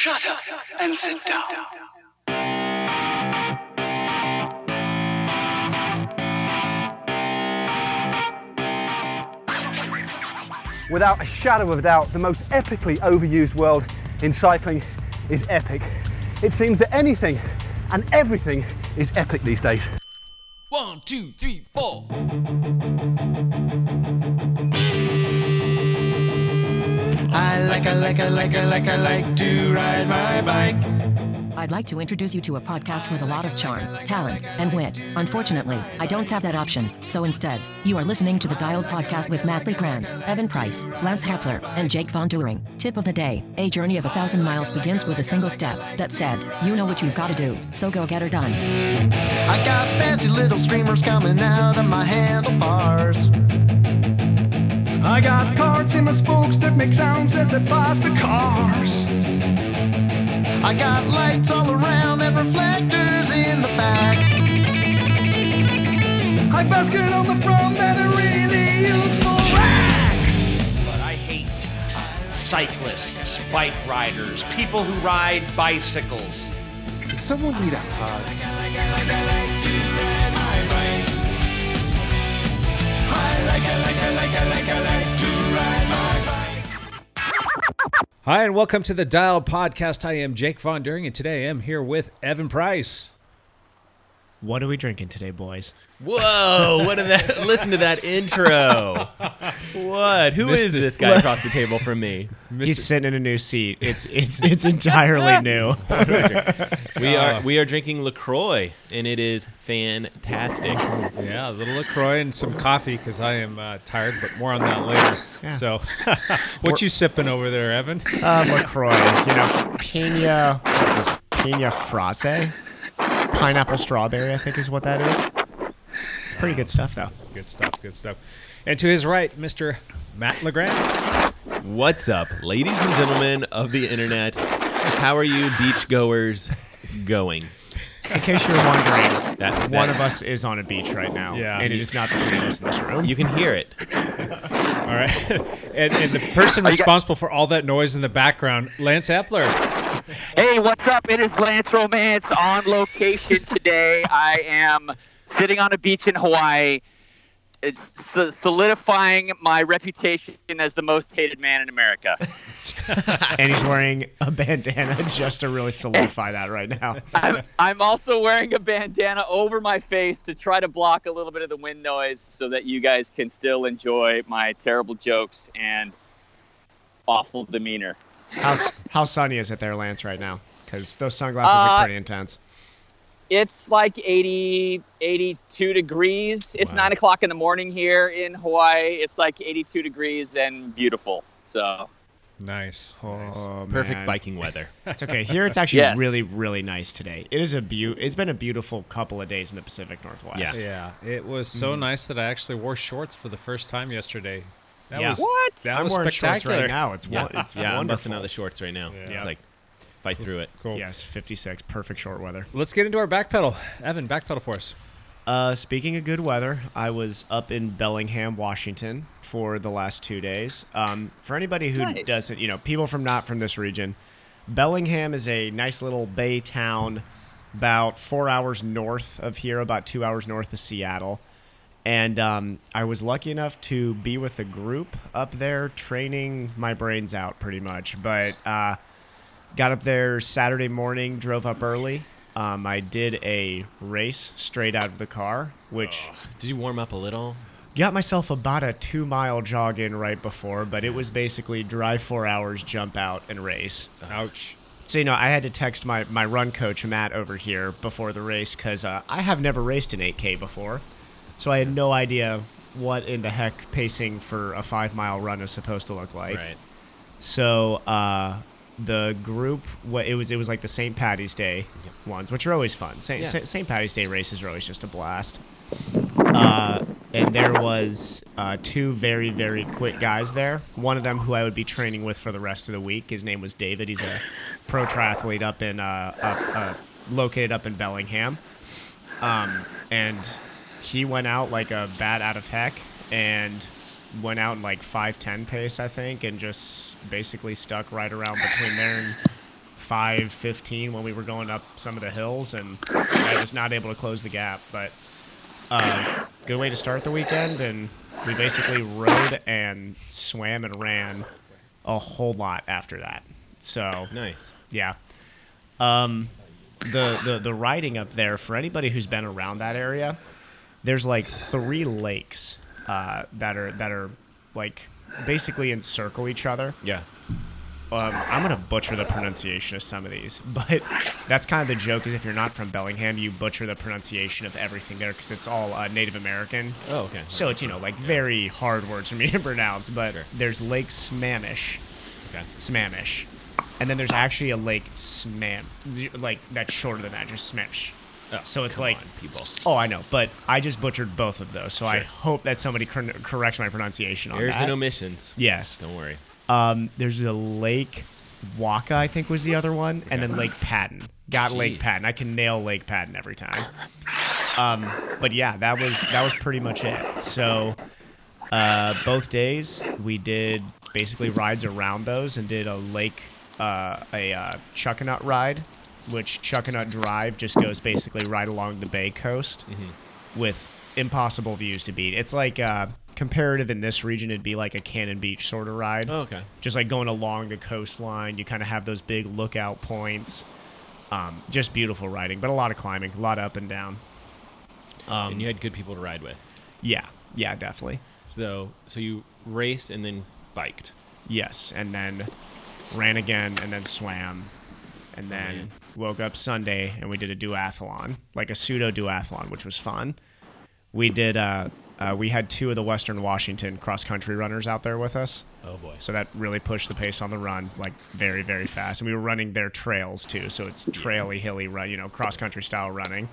Shut up and sit down. without a shadow of a doubt, the most epically overused word in cycling is epic. It seems that anything and everything is epic these days. One, two, three, four. I like, I like, I like, I like, I like to ride my bike. I'd like to introduce you to a podcast with a lot of charm, talent, and wit. Unfortunately, I don't have that option, so instead, you are listening to the Dialed Podcast with Matt Legrand, Evan Price, Lance Hepler, and Jake Von Turing. Tip of the day A journey of a thousand miles begins with a single step. That said, you know what you've got to do, so go get her done. I got fancy little streamers coming out of my handlebars. I got carts in my spokes that make sounds as I pass the cars. I got lights all around and reflectors in the back. I basket on the front that I really use for rack. But I hate uh, cyclists, bike riders, people who ride bicycles. Does someone need a hug? Hi, and welcome to the Dial Podcast. I am Jake Von During, and today I am here with Evan Price. What are we drinking today, boys? Whoa! What did that? Listen to that intro. What? Who is this guy across the table from me? He's sitting in a new seat. It's it's it's entirely new. We are we are drinking Lacroix, and it is fantastic. Yeah, a little LaCroix and some coffee because I am uh, tired, but more on that later. Yeah. So, what you sipping over there, Evan? Uh, Lacroix, you know, pina. What's this? Pina fraise, pineapple strawberry. I think is what that is. It's pretty good stuff, though. Good stuff, good stuff. And to his right, Mr. Matt Legrand. What's up, ladies and gentlemen of the internet? How are you, beachgoers, going? In case you're wondering, That, one of us is on a beach right now, Yeah. and it is not the three of us in this room. You can hear it. All right. and, and the person responsible for all that noise in the background, Lance Epler. Hey, what's up? It is Lance Romance on location today. I am sitting on a beach in Hawaii. It's solidifying my reputation as the most hated man in America. and he's wearing a bandana just to really solidify that right now. I'm, I'm also wearing a bandana over my face to try to block a little bit of the wind noise so that you guys can still enjoy my terrible jokes and awful demeanor. How how sunny is it there, Lance, right now? Because those sunglasses Uh, are pretty intense. It's like 80, 82 degrees. It's Wow. 9 o'clock in the morning here in Hawaii. It's like 82 degrees and beautiful. So, Nice. Oh, Perfect man. biking weather. It's okay. Here it's actually Yes. really, really nice today. It is a beau- It's been a beautiful couple of days in the Pacific Northwest. Yeah, it was so mm. nice that I actually wore shorts for the first time yesterday. That Yeah. was What? That I'm was wearing shorts spectacular. right now. It's Yeah, one. It's yeah. I'm busting out the shorts right now. Yeah. It's like fight through it. Cool. Yes, 56, perfect short weather. Let's get into our back pedal. Evan, back pedal for us. Uh, speaking of good weather, I was up in Bellingham, Washington for the last two days. Um, for anybody who Nice. doesn't, you know, people from not from this region, Bellingham is a nice little bay town about four hours north of here, about two hours north of Seattle. And um, I was lucky enough to be with a group up there training my brains out pretty much. But uh, got up there Saturday morning, drove up early. Um, I did a race straight out of the car, which Did you warm up a little? got myself about a two mile jog in right before, but it was basically drive four hours, jump out, and race. Ouch. So, you know, I had to text my, my run coach, Matt, over here before the race because uh, I have never raced an 8K before. So I had no idea what in the heck pacing for a five mile run is supposed to look like. Right. So uh, the group, what it was, it was like the St. Patty's Day ones, which are always fun. St. Yeah. St. Patty's Day races are always just a blast. Uh, and there was uh, two very very quick guys there. One of them who I would be training with for the rest of the week. His name was David. He's a pro triathlete up in uh, up, uh, located up in Bellingham. Um, and he went out like a bat out of heck and went out in like 510 pace, I think, and just basically stuck right around between there and 5:15 when we were going up some of the hills, and I was not able to close the gap. But uh, good way to start the weekend, and we basically rode and swam and ran a whole lot after that. So Nice. yeah. Um, the, the the riding up there for anybody who's been around that area, there's like three lakes uh, that are that are like basically encircle each other. Yeah. Um, I'm gonna butcher the pronunciation of some of these, but that's kind of the joke. Is if you're not from Bellingham, you butcher the pronunciation of everything there because it's all uh, Native American. Oh, okay. So it's you know like very hard words for me to pronounce. But Sure. there's Lake Smamish, Okay. Smamish, and then there's actually a Lake Smam, like that's shorter than that, just Smash. Oh, so it's like on, people. Oh, I know, but I just butchered both of those, so I hope that somebody cor- corrects my pronunciation on Errors that. and omissions. Yes. Don't worry. Um, there's a Lake Waka, I think was the other one, and then Lake Padden. Got Lake Jeez. Padden. I can nail Lake Padden every time. Um, but yeah, that was that was pretty much it. So uh, both days we did basically rides around those and did a lake, uh, a uh, Chuckanut ride, which Chuckanut Drive just goes basically right along the Bay Coast with impossible views to beat. It's like uh, comparative in this region, it'd be like a Cannon Beach sort of ride. Oh, okay. Just like going along the coastline, you kind of have those big lookout points. Um, just beautiful riding, but a lot of climbing, a lot of up and down. Um, and you had good people to ride with. Yeah, yeah, definitely. So, so you raced and then biked. Yes, and then ran again, and then swam, and then man. Woke up Sunday and we did a duathlon, like a pseudo duathlon, which was fun. We did. Uh, uh, we had two of the Western Washington cross country runners out there with us. Oh boy. So that really pushed the pace on the run, like very, very fast. And we were running their trails too, so it's traily, hilly run, you know, cross country style running.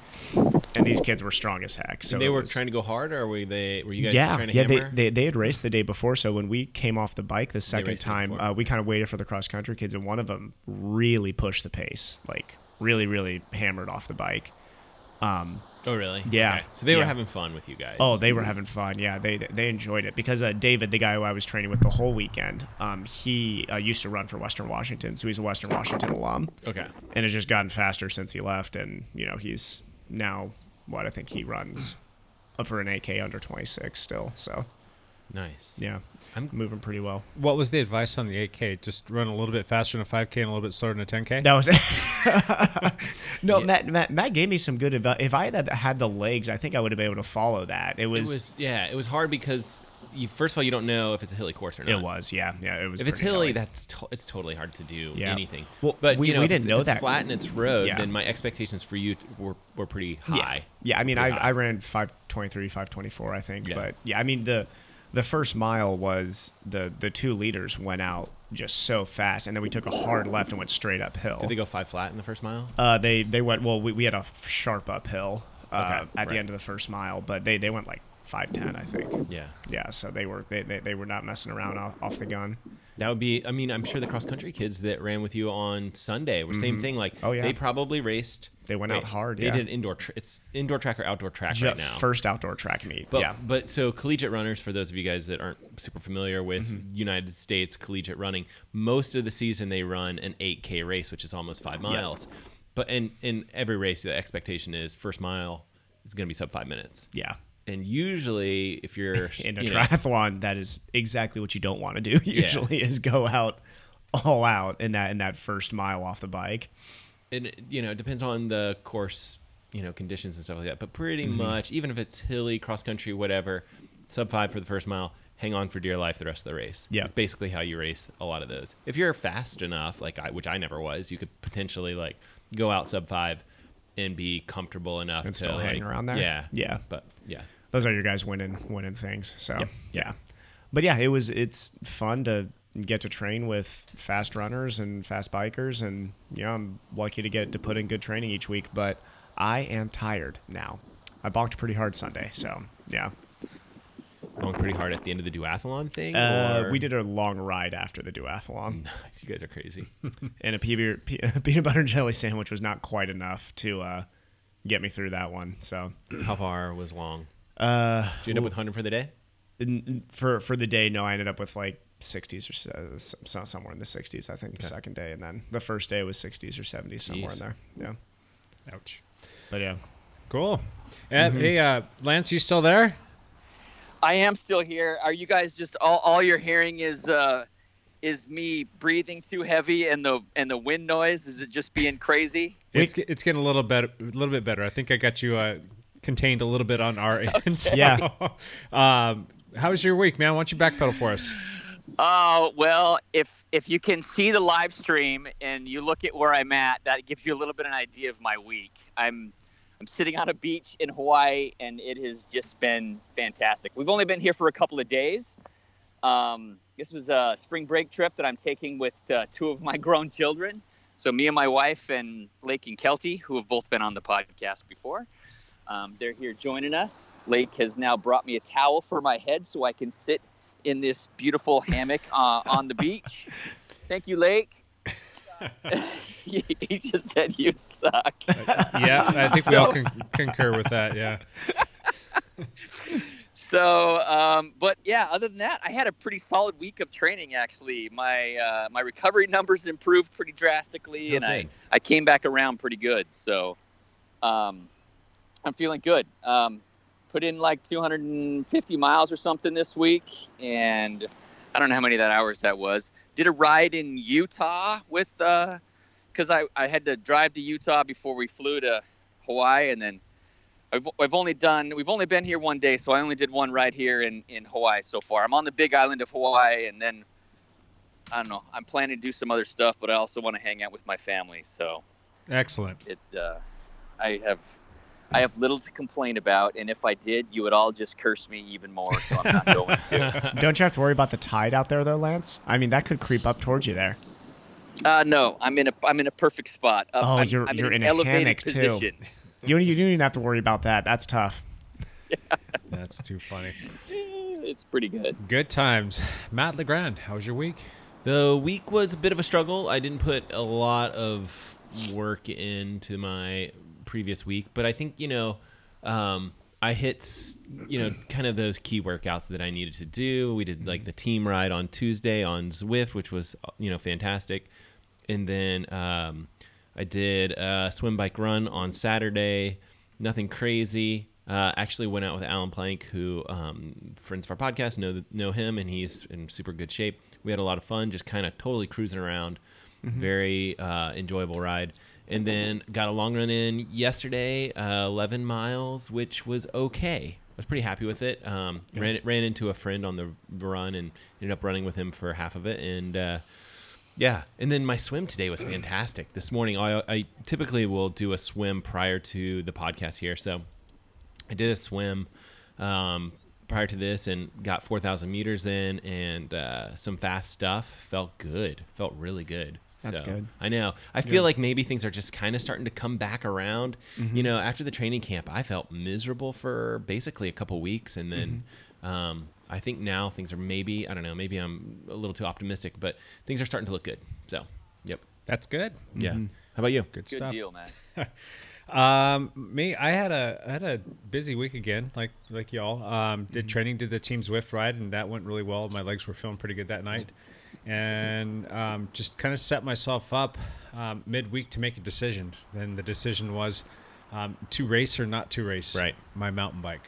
And these kids were strong as heck. So So they were was- trying to go hard, or were they? Were you guys yeah, trying to yeah. They, hammer? they they had raced the day before, so when we came off the bike the second time, uh, we kind of waited for the cross country kids, and one of them really pushed the pace, like really, really hammered off the bike. Um, oh really? Yeah. Okay. So they were having fun with you guys. Oh, they were having fun. Yeah, they they enjoyed it because uh, David, the guy who I was training with the whole weekend, um, he uh, used to run for Western Washington, so he's a Western Washington alum. Okay. and has just gotten faster since he left, and you know he's now what I think he runs for an 8K under 26 still. So Nice. yeah, I'm moving pretty well. What was the advice on the 8K? Just run a little bit faster than a 5K and a little bit slower than a 10K? That was it. no, Matt, Matt. Matt gave me some good advice. If I had had the legs, I think I would have been able to follow that. It It was. was yeah. It was hard because you first of all you don't know if it's a hilly course or not. It was. Yeah. Yeah. It was. If it's hilly, hilly. that's to- it's totally hard to do Yeah. anything. Well, but we- you know, we if didn't it's- know if it's that. flat and it's road, Yeah. then my expectations for you t- were were pretty high. Yeah, yeah I mean, I, high. I ran 523, 524, I think. Yeah. But yeah, I mean, the the first mile was the the two leaders went out just so fast, and then we took a hard left and went straight uphill. Did they go five flat in the first mile? Uh, they they went well. We, we had a sharp uphill uh, Okay, at the end of the first mile, but they, they went like five ten, I think. Yeah. Yeah, so they were they, they, they were not messing around off, off the gun. That would be. I mean, I'm sure the cross country kids that ran with you on Sunday were same Mhm. thing. Like, Oh, yeah. they probably raced. They went out hard, They yeah. did indoor. Tr- it's indoor track or outdoor track right now. First outdoor track meet. But, yeah. but so collegiate runners, for those of you guys that aren't super familiar with Mm-hmm. United States collegiate running, most of the season they run an 8K race, which is almost five miles. But in, in every race, the expectation is first mile is going to be sub five minutes. Yeah. And usually, if you're In a you know, triathlon, that is exactly what you don't want to do. Usually, is go out all out in that in that first mile off the bike. And you know it depends on the course you know conditions and stuff like that but pretty Mhm. much even if it's hilly cross country whatever sub five for the first mile hang on for dear life the rest of the race Yeah. it's basically how you race a lot of those if you're fast enough like i which i never was you could potentially like go out sub five and be comfortable enough And to still hang like- around there? yeah Yeah. but yeah those are your guys winning winning things. So Yep. yeah, but yeah, it was it's fun to get to train with fast runners and fast bikers, and yeah, I'm lucky to get to put in good training each week. But I am tired now. I bonked pretty hard Sunday, so yeah. going pretty hard at the end of the duathlon thing Uh, or- we did a long ride after the duathlon. Nice, you guys are crazy and a peanut, butter and jelly sandwich was not quite enough to uh, get me through that one. So how far was long Uh, did you end up with 100 for the day for for the day, no, I ended up with like 60s or so, so- somewhere in the 60s. I think the second day, and then the first day was 60s or 70s somewhere in there. Yeah, Ouch. but yeah. Cool. And Mm-hmm. hey, uh, Lance, you still there? I am still here. Are you guys just all, all you're hearing is uh, is me breathing too heavy and the and the wind noise? Is it just being crazy? It's it's getting a little better, a little bit better. I think I got you uh, contained a little bit on our end. so, Yeah. um, how was your week, man? Why don't you backpedal for us? Oh well, if if you can see the live stream and you look at where I'm at, that gives you a little bit of an idea of my week. I'm I'm sitting on a beach in Hawaii, and it has just been fantastic. We've only been here for a couple of days. Um, this was a spring break trip that I'm taking with uh, two of my grown children. So me and my wife and Lake and Kelty, who have both been on the podcast before, um, they're here joining us. Lake has now brought me a towel for my head so I can sit in this beautiful hammock uh, on the beach. Thank you, Lake. he he just said you suck. Yeah, I think we all con- concur with that. Yeah. So, um, but yeah, other than that, I had a pretty solid week of training. Actually, my uh, my recovery numbers improved pretty drastically, Oh, and I. I came back around pretty good. So, um, I'm feeling good. Um, put in like 250 miles or something this week, and I don't know how many of that hours that was. Did a ride in Utah with uh, because I I had to drive to Utah before we flew to Hawaii, and then I've, I've only done we've only been here one day so i only did one ride here in, in hawaii so far i'm on the big island of hawaii and then i don't know i'm planning to do some other stuff but i also want to hang out with my family so Excellent. it uh, i have i have little to complain about and if i did you would all just curse me even more so i'm not going to Don't you have to worry about the tide out there though, Lance? I mean, that could creep up towards you there. uh, no i'm in a i'm in a perfect spot Uh, Oh, I'm, you're I'm you're in in an a elevated hammock too. position You you don't even have to worry about that. That's tough. That's too funny. it's pretty good Good times. Matt Legrand, how was your week? The week was a bit of a struggle. I didn't put a lot of work into my previous week, but I think you know, um, I hit you know kind of those key workouts that I needed to do. We did like the team ride on Tuesday on Zwift, which was you know fantastic, and then um, I did a swim bike run on Saturday. Nothing crazy. Uh, actually went out with Alan Plank, who um, friends of our podcast know know him, and he's in super good shape. We had a lot of fun, just kind of totally cruising around. Very uh, enjoyable ride. And then got a long run in yesterday, uh, 11 miles, which was okay. I was pretty happy with it. Um, ran ran into a friend on the run and ended up running with him for half of it. And uh, yeah, and then my swim today was fantastic. This morning, I, I typically will do a swim prior to the podcast here, so I did a swim um, prior to this and got 4,000 meters in and uh, some fast stuff. Felt good. Felt really good. That's So, good. I know. I feel like maybe things are just kind of starting to come back around. Mm-hmm. You know, after the training camp, I felt miserable for basically a couple weeks, and then Mm-hmm. um, I think now things are maybe I don't know. Maybe I'm a little too optimistic, but things are starting to look good. So, yep. That's good. Yeah. Mm-hmm. How about you? Good, good stuff. deal man Um, me, I had a I had a busy week again, like like y'all. Um, did training, did the team Zwift ride, and that went really well. My legs were feeling pretty good that night, and um, just kind of set myself up um, midweek to make a decision. Then the decision was um, to race or not to race Right. my mountain bike.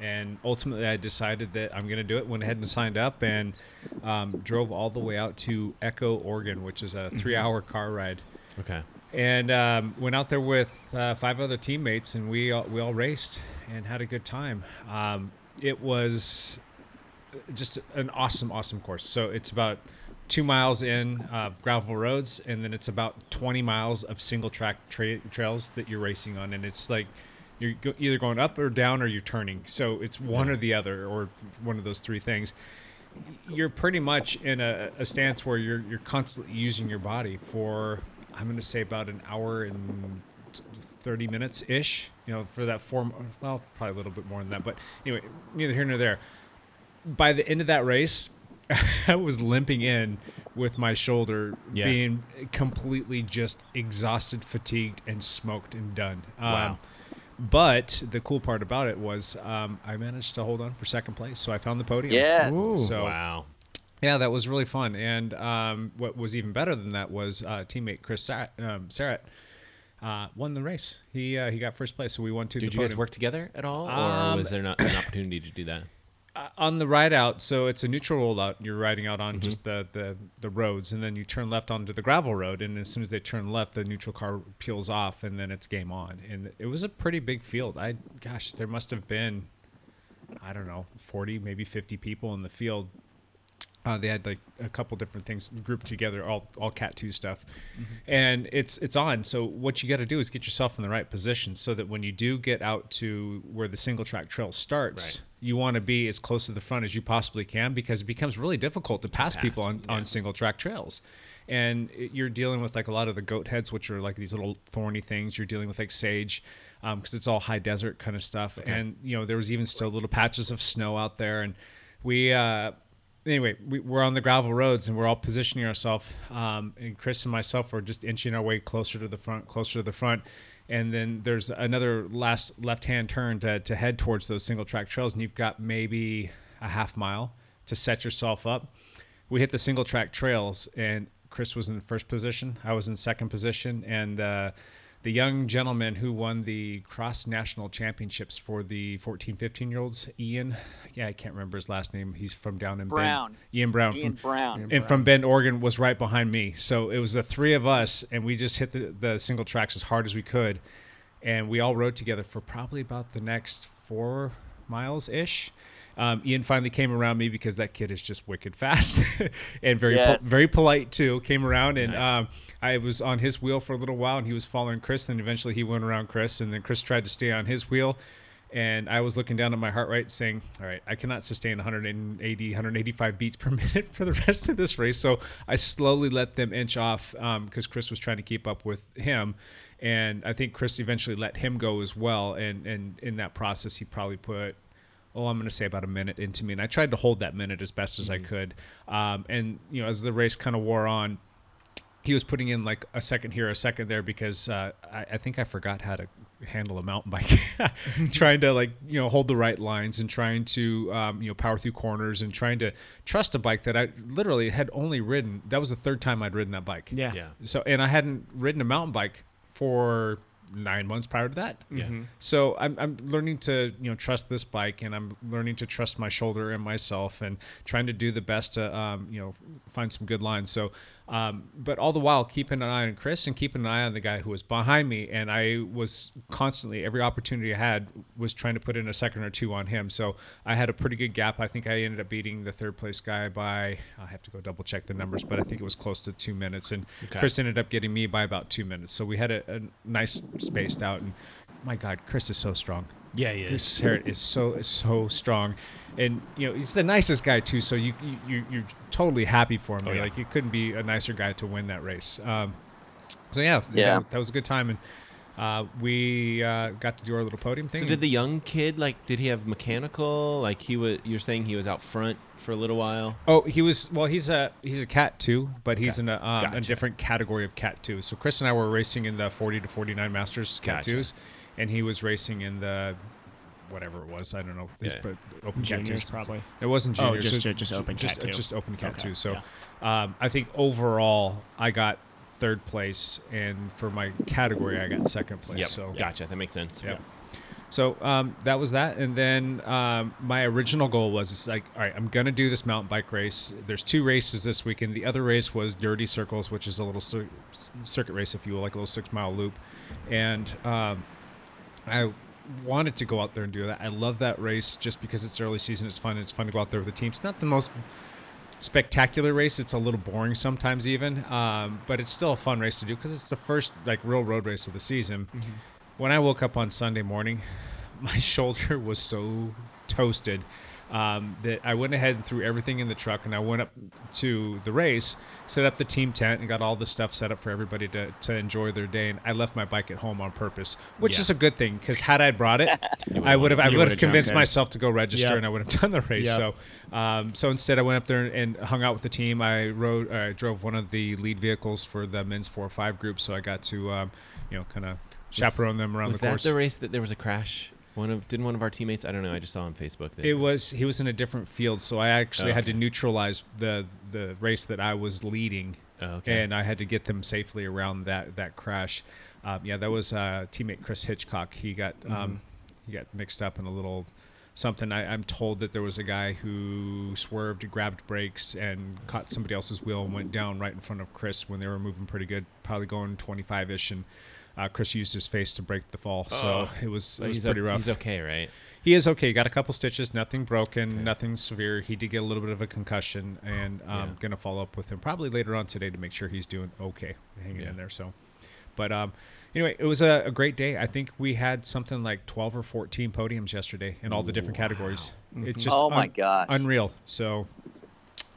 And ultimately, I decided that I'm going to do it. Went ahead and signed up and um, drove all the way out to Echo, Oregon, which is a three-hour car ride Okay. and um, went out there with uh, five other teammates, and we all, we all raced and had a good time. Um, it was just an awesome, awesome course. So it's about two miles in of gravel roads, and then it's about 20 miles of single track tra- trails that you're racing on, and it's like you're go- either going up or down or you're turning. So it's one or the other, or one of those three things you're pretty much in a, a stance where you're you're constantly using your body for I'm going to say about an hour and 30 minutes ish. You know, for that four. Well, probably a little bit more than that, but anyway, neither here nor there. By the end of that race, I was limping in with my shoulder Yeah. being completely just exhausted, fatigued, and smoked and done. Um, Wow. But the cool part about it was um, I managed to hold on for second place, so I found the podium. Yes. Ooh. So Wow. Yeah, that was really fun. And um, what was even better than that was uh, teammate Chris Sar- um, Sarrett uh, won the race. He uh, he got first place, so we won to Did the you guys work together at all, or Um, was there not an opportunity to do that? Uh, on the ride out, so it's a neutral rollout. You're riding out on Mhm. just the, the the roads, and then you turn left onto the gravel road. And as soon as they turn left, the neutral car peels off, and then it's game on. And it was a pretty big field. I gosh, there must have been, I don't know, 40 maybe 50 people in the field. Uh, they had like a couple different things grouped together, all all Cat two stuff, and it's it's on. So what you got to do is get yourself in the right position so that when you do get out to where the single track trail starts, you want to be as close to the front as you possibly can because it becomes really difficult to pass, people pass, on, on single track trails. And it- you're dealing with like a lot of the goat heads, which are like these little thorny things. You're dealing with like sage, because it's all high desert kind of stuff. And you know there was even still little patches of snow out there, and we. Uh, anyway, we, we're on the gravel roads and we're all positioning ourselves. Um, and Chris and myself were just inching our way closer to the front, closer to the front. And then there's another last left hand turn to, to head towards those single track trails. And you've got maybe a half mile to set yourself up. We hit the single track trails and Chris was in first position. I was in second position. And, uh, the young gentleman who won the cross national championships for the 14 15 year olds ian yeah i can't remember his last name. He's from down in Brown. bend ian brown. Ian from Brown. And from bend oregon was right behind me. So it was the three of us and we just hit the, the single tracks as hard as we could. And we all rode together for probably about the next four miles ish um, Ian finally came around me because that kid is just wicked fast and very Yes. po- very polite too. Came around and Nice. um, I was on his wheel for a little while and he was following Chris. And eventually he went around Chris and then Chris tried to stay on his wheel. And I was looking down at my heart rate saying, all right, I cannot sustain 180, 185 beats per minute for the rest of this race. So I slowly let them inch off because Chris was trying to keep up with him. And I think Chris eventually let him go as well. And, and in that process, he probably put oh, I'm going to say about a minute into me. And I tried to hold that minute as best as I could. Um, and, you know, as the race kind of wore on, he was putting in like a second here, a second there because uh, I, I think I forgot how to handle a mountain bike. trying to like you know hold the right lines and trying to um, you know power through corners and trying to trust a bike that I literally had only ridden. That was the third time I'd ridden that bike. Yeah. Yeah. So and I hadn't ridden a mountain bike for nine months prior to that. Yeah. So I'm, I'm learning to you know trust this bike, and I'm learning to trust my shoulder and myself, and trying to do the best to um, you know find some good lines. So, um, but all the while keeping an eye on Chris and keeping an eye on the guy who was behind me, and I was constantly every opportunity I had was trying to put in a second or two on him. So I had a pretty good gap. I think I ended up beating the third place guy by I have to go double check the numbers, but I think it was close to two minutes, and Okay. Chris ended up getting me by about two minutes. So we had a, a nice spaced out. And my God, Chris is so strong. Yeah, he Chris is. Sarrett is so is so strong, and you know he's the nicest guy too. So you you you- you're totally happy for him. Oh, yeah. Like you couldn't be a nicer guy to win that race. Um, so yeah, Yeah. that, that was a good time, and uh, we uh, got to do our little podium thing. So did the young kid like? Did he have mechanical? Like he was? You're saying he was out front for a little while. Oh, he was. Well, he's a he's a cat too, but he's Okay. in a, um, a different category of cat two. So Chris and I were racing in the 40 to 49 Masters cat Gotcha. twos, and he was racing in the whatever it was. I don't know. These Yeah. but open cat Juniors, twos. probably. It wasn't juniors. Oh, just- it was just open just, cat two. Just open cat Okay, two. So, um, I think overall I got third place, and for my category I got second place. Yep. So Gotcha. That makes sense. Yep. So um, that was that, and then um, my original goal was it's like, all right, I'm gonna do this mountain bike race. There's two races this weekend. The other race was Dirty Circles, which is a little cir- circuit race, if you will, like a little six mile loop, and um, I wanted to go out there and do that. I love that race just because it's early season. It's fun. It's fun to go out there with the team. It's not the most spectacular race. It's a little boring sometimes, even, um, but it's still a fun race to do because it's the first like real road race of the season. When I woke up on Sunday morning, my shoulder was so toasted um, that I went ahead and threw everything in the truck and I went up to the race, set up the team tent, and got all the stuff set up for everybody to, to enjoy their day. And I left my bike at home on purpose, which Yeah. is a good thing because had I brought it, I would have I would would've convinced jumped in. myself to go register Yep. and I would have done the race. Yep. So, um, so instead I went up there and hung out with the team. I rode, I drove one of the lead vehicles for the men's four or five group, so I got to, um, you know, kind of chaperone them around Was the that the race that there was a crash? One of didn't one of our teammates? I don't know. I just saw on Facebook. That It was he was in a different field, so I actually had to neutralize the the race that I was leading, Oh, okay. and I had to get them safely around that that crash. Um, yeah, that was uh, teammate Chris Hitchcock. He got Mm-hmm. um, he got mixed up in a little something. I, I'm told that there was a guy who swerved, grabbed brakes, and caught somebody else's wheel and went down right in front of Chris when they were moving pretty good, probably going 25 ish, and. Uh, Chris used his face to break the fall, so Oh. it was it was he's pretty o- rough. he's okay, right? He is okay. Got a couple stitches, nothing broken, nothing severe. He did get a little bit of a concussion, and I'm Yeah. gonna follow up with him probably later on today to make sure he's doing okay, hanging Yeah. in there. So, but um, anyway, it was a, a great day. I think we had something like 12 or 14 podiums yesterday in all the different categories. It's just Oh my gosh. unreal. So,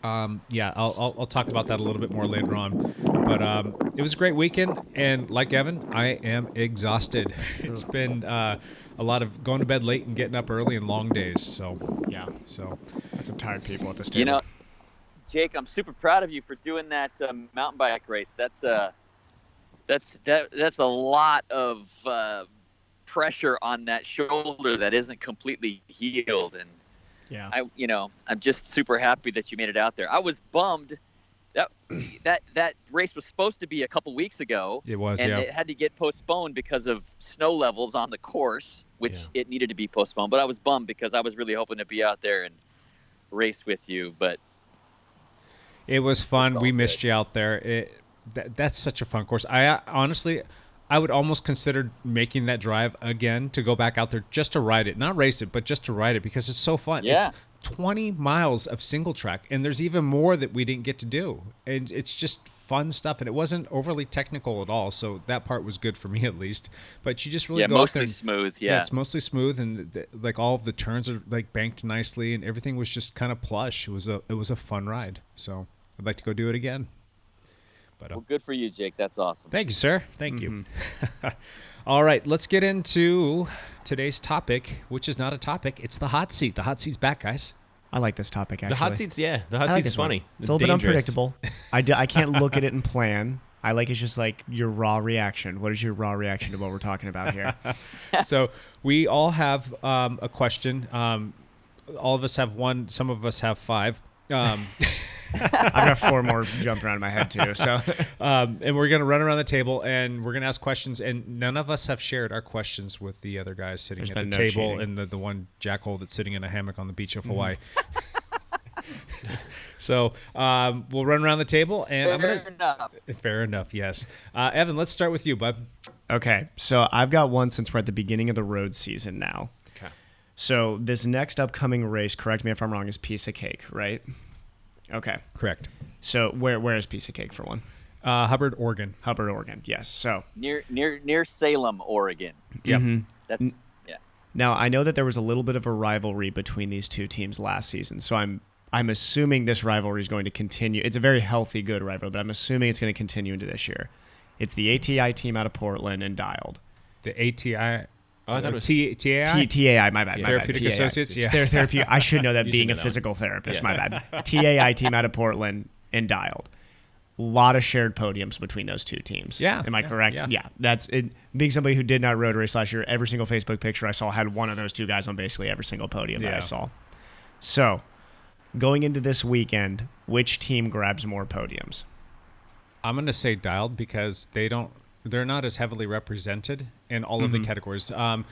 um, yeah, I'll, I'll I'll talk about that a little bit more later on. But um, it was a great weekend, and like Evan, I am exhausted. It's been uh, a lot of going to bed late and getting up early and long days. So Yeah, so that's some tired people at this table. You know, Jake, I'm super proud of you for doing that um, mountain bike race. That's uh, that's that that's a lot of uh, pressure on that shoulder that isn't completely healed, and yeah, I, you know, I'm just super happy that you made it out there. I was bummed that that that race was supposed to be a couple weeks ago, it was and yeah. it had to get postponed because of snow levels on the course, which it needed to be postponed. But I was bummed because I was really hoping to be out there and race with you, but It was fun. all We missed you out there. It that, that's such a fun course. I uh, honestly, I would almost consider making that drive again to go back out there just to ride it, not race it, but just to ride it because it's so fun. Yeah. It's 20 miles of single track, and there's even more that we didn't get to do, and it's just fun stuff. And it wasn't overly technical at all, so that part was good for me at least. But you just really yeah, go mostly and- smooth. Yeah. it's mostly smooth, and th- like all of the turns are like banked nicely, and everything was just kind of plush. It was a it was a fun ride. So I'd like to go do it again. But uh, well, good for you, Jake. That's awesome. thank you, sir. Thank you. all right, let's get into today's topic, which is not a topic. It's the hot seat. The hot seat's back, guys. I like this topic actually. The hot seats, yeah, the hot I like seats this one. funny. It's, a little dangerous. bit unpredictable. I, d- I can't look at it and plan. I like it's just like your raw reaction. What is your raw reaction to what we're talking about here? so we all have um, a question. Um, all of us have one. Some of us have five. Um, I've got four more jumping around in my head too. So um, and we're gonna run around the table and we're gonna ask questions. And none of us have shared our questions with the other guys sitting There's at the no table cheating. And the, the one jackhole that's sitting in a hammock on the beach of Hawaii. so um, we'll run around the table and I'm gonna. enough. Fair enough. Yes, uh, Evan. Let's start with you, bud. okay, so I've got one since we're at the beginning of the road season now. Okay. So this next upcoming race, correct me if I'm wrong, is piece of cake, right? Okay. Correct. So where where is piece of cake for one? Uh, Hubbard, Oregon. Hubbard, Oregon. Yes. So Near near near Salem, Oregon. Yep. That's yeah. Now I know that there was a little bit of a rivalry between these two teams last season, so I'm I'm assuming this rivalry is going to continue. It's a very healthy, good rivalry, but I'm assuming it's going to continue into this year. It's the ATI team out of Portland and Dialed. The ATI. Oh, I thought it was T- TAI. T- TAI, my bad. My Therapeutic bad. TAI. Associates, yeah. They're therapeutic. I should know that You being should a know that physical therapist. Yes. My bad. TAI team out of Portland and Dialed. A lot of shared podiums between those two teams. Yeah, Am I yeah, correct? yeah. That's it. Being somebody who did not road race last year, every single Facebook picture I saw had one of those two guys on basically every single podium that I saw. So, going into this weekend, which team grabs more podiums? I'm going to say dialed because they don't they're not as heavily represented in all Mm-hmm. of the categories. Um,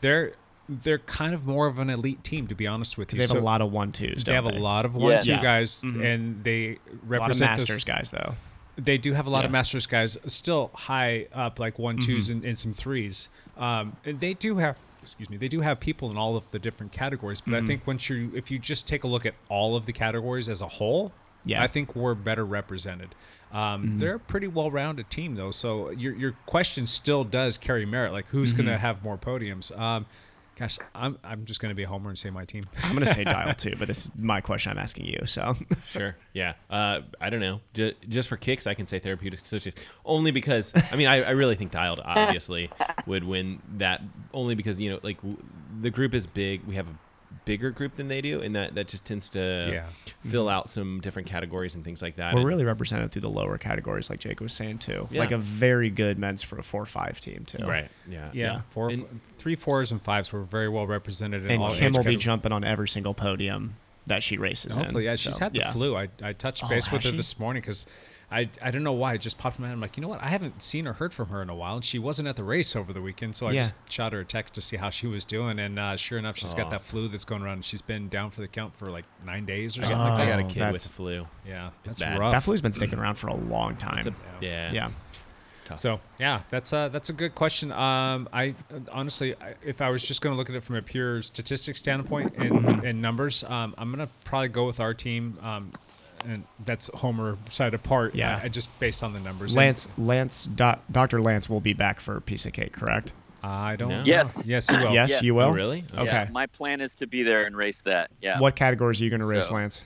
they're they're kind of more of an elite team to be honest with you. They have So a lot of one twos. they don't have a lot of one Yeah. two Yeah. guys Mhm. and they A lot of represent those- masters guys though. They do have a lot of masters guys still high up like one Mm-hmm. twos and, and some threes. Um, and they do have excuse me they do have people in all of the different categories. But Mm-hmm. I think once you if you just take a look at all of the categories as a whole, Yeah. I think we're better represented. Um, Mm-hmm. They're a pretty well-rounded team, though. So your your question still does carry merit. Like, who's going Mm-hmm. to have more podiums? Um, gosh, I'm I'm just going to be a homer and say my team. I'm gonna say dial too, but this is my question. I'm asking you. So Sure. Yeah. Uh, I don't know. Just, just for kicks, I can say therapeutic associates. Only because I mean, I, I really think Dialed obviously would win that. Only because you know, like w- the group is big. We have a bigger group than they do, and that that just tends to Yeah. fill mm-hmm. out some different categories and things like that. We're And- really represented through the lower categories, like Jake was saying too. Yeah. Like a very good men's for a four-five team too. right. Yeah. Yeah, four, three fours and fives were very well represented. In And all Kim will be jumping on every single podium that she races in. Hopefully, yeah. She's So, had the yeah. flu. I, I touched Oh, base with her she? this morning because I I don't know why it just popped in my head. I'm like, you know what? I haven't seen or heard from her in a while, and she wasn't at the race over the weekend. So I Yeah. just shot her a text to see how she was doing, and uh, sure enough, she's got that flu that's going around. She's been down for the count for like nine days or something got, like I got a Oh, kid with the flu. Yeah, It's that's bad. rough. That flu's been sticking around for a long time. A, yeah. yeah. Tough. So yeah, that's a that's a good question. Um, I honestly, I- if I was just going to look at it from a pure statistics standpoint and, and numbers, um, I'm going to probably go with our team. Um, and that's Homer side apart. Yeah. I, I just based on the numbers. And Lance, Lance, doc, Dr. Lance will be back for a piece of cake, correct? I don't. No. know. Yes. Yes, you will. Yes, Yes. you will. Oh, really? Yeah, Okay. my plan is to be there and race that. Yeah. What categories are you going to race, So- Lance?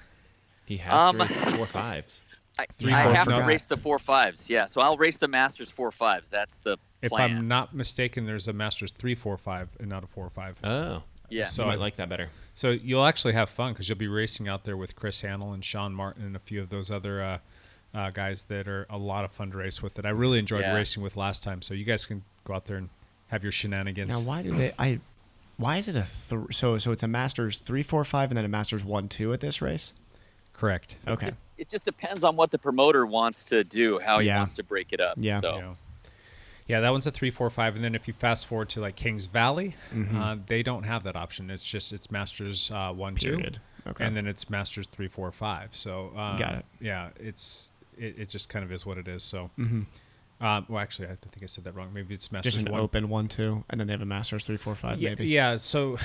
He has Um, to race four fives. I, Three, I four, have to race the four fives. Yeah. So I'll race the Masters four fives. That's the If plan. I'm not mistaken, there's a Masters three, four, five, and not a four, five. Oh. Yeah. So So I I- like that better. So you'll actually have fun because you'll be racing out there with Chris Hannell and Sean Martin and a few of those other uh, uh, guys that are a lot of fun to race with that I really enjoyed Yeah. racing with last time. So you guys can go out there and have your shenanigans. Now, why do they? I. Why is it a th- so so? It's a Masters three, four, five, and then a Masters one, two at this race. Correct. Okay. Just, it just depends on what the promoter wants to do, how he Yeah. wants to break it up. Yeah. So You know. Yeah, that one's a three, four, five, and then if you fast forward to like Kings Valley, Mm-hmm. uh, they don't have that option. It's just it's Masters uh, one, Period. two, Okay. and then it's Masters three, four, five. So um, Got it. Yeah, it's it, it just kind of is what it is. So, Mm-hmm. um, well, actually, I think I said that wrong. Maybe it's Masters Just an one. open one, two, and then they have a Masters three, four, five, yeah, maybe. yeah. So,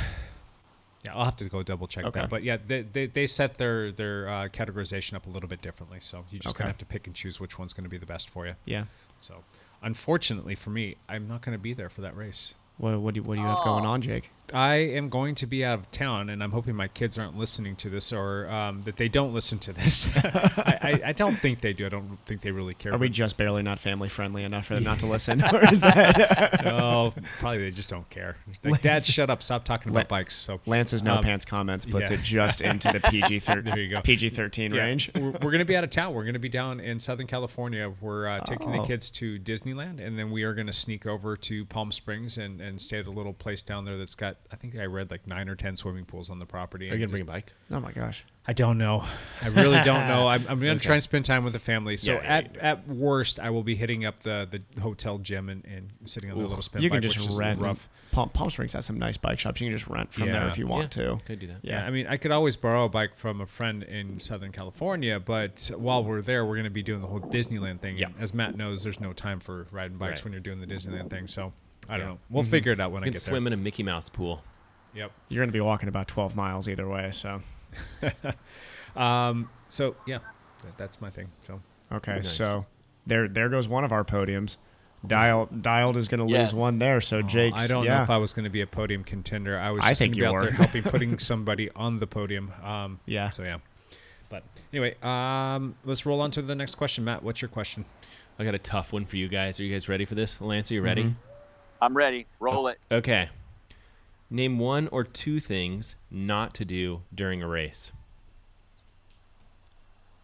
yeah, I'll have to go double check Okay. that. But yeah, they, they, they set their their uh, categorization up a little bit differently. So you just Okay. gonna have to pick and choose which one's going to be the best for you. Yeah. So, unfortunately for me, I'm not going to be there for that race. What what do you, what do you have going oh. on, Jake? I am going to be out of town, and I'm hoping my kids aren't listening to this, or um, that they don't listen to this. I, I, I don't think they do. I don't think they really care. Are we just barely not family friendly enough for them not to listen, or is that no, probably they just don't care. Like, Dad, shut up! Stop talking about La- bikes. So Lance's no um, pants comments puts yeah. it just into the PG go. PG thirteen Yeah, range? we're, we're going to be out of town. We're going to be down in Southern California. We're uh, taking the Oh. kids to Disneyland, and then we are going to sneak over to Palm Springs and, and stay at a little place down there that's got, I think I read like nine or ten swimming pools on the property. Are you and gonna bring a bike? Oh my gosh. I don't know. I really don't know. I'm, I'm going to try and spend time with the family. So Yeah, yeah, at, at worst, I will be hitting up the, the hotel gym and, and sitting on the little spin You bike, can which just is rent. rough. Palm, Palm Springs has some nice bike shops. You can just rent from there if you want Yeah, to. Could do that. Yeah, I mean, I could always borrow a bike from a friend in Southern California, but while we're there, we're going to be doing the whole Disneyland thing. Yeah. And as Matt knows, there's no time for riding bikes Right. when you're doing the Disneyland thing. So I don't Yeah. know. We'll figure it out when I can get swim in a Mickey Mouse pool. Yep. You're going to be walking about 12 miles either way. So, Um. So yeah, that, that's my thing. So okay. Nice. So, there there goes one of our podiums. Dial, Dialed is going to Yes. lose one there. So, Jake, Oh, I don't yeah. know if I was going to be a podium contender. I was. I Just think gonna be you out were. there helping putting somebody on the podium. Um. Yeah. So yeah. But anyway, um, let's roll on to the next question. Matt, what's your question? I got a tough one for you guys. Are you guys ready for this? Lance, are you ready? Mm-hmm. I'm ready. Roll it. Okay. Name one or two things not to do during a race.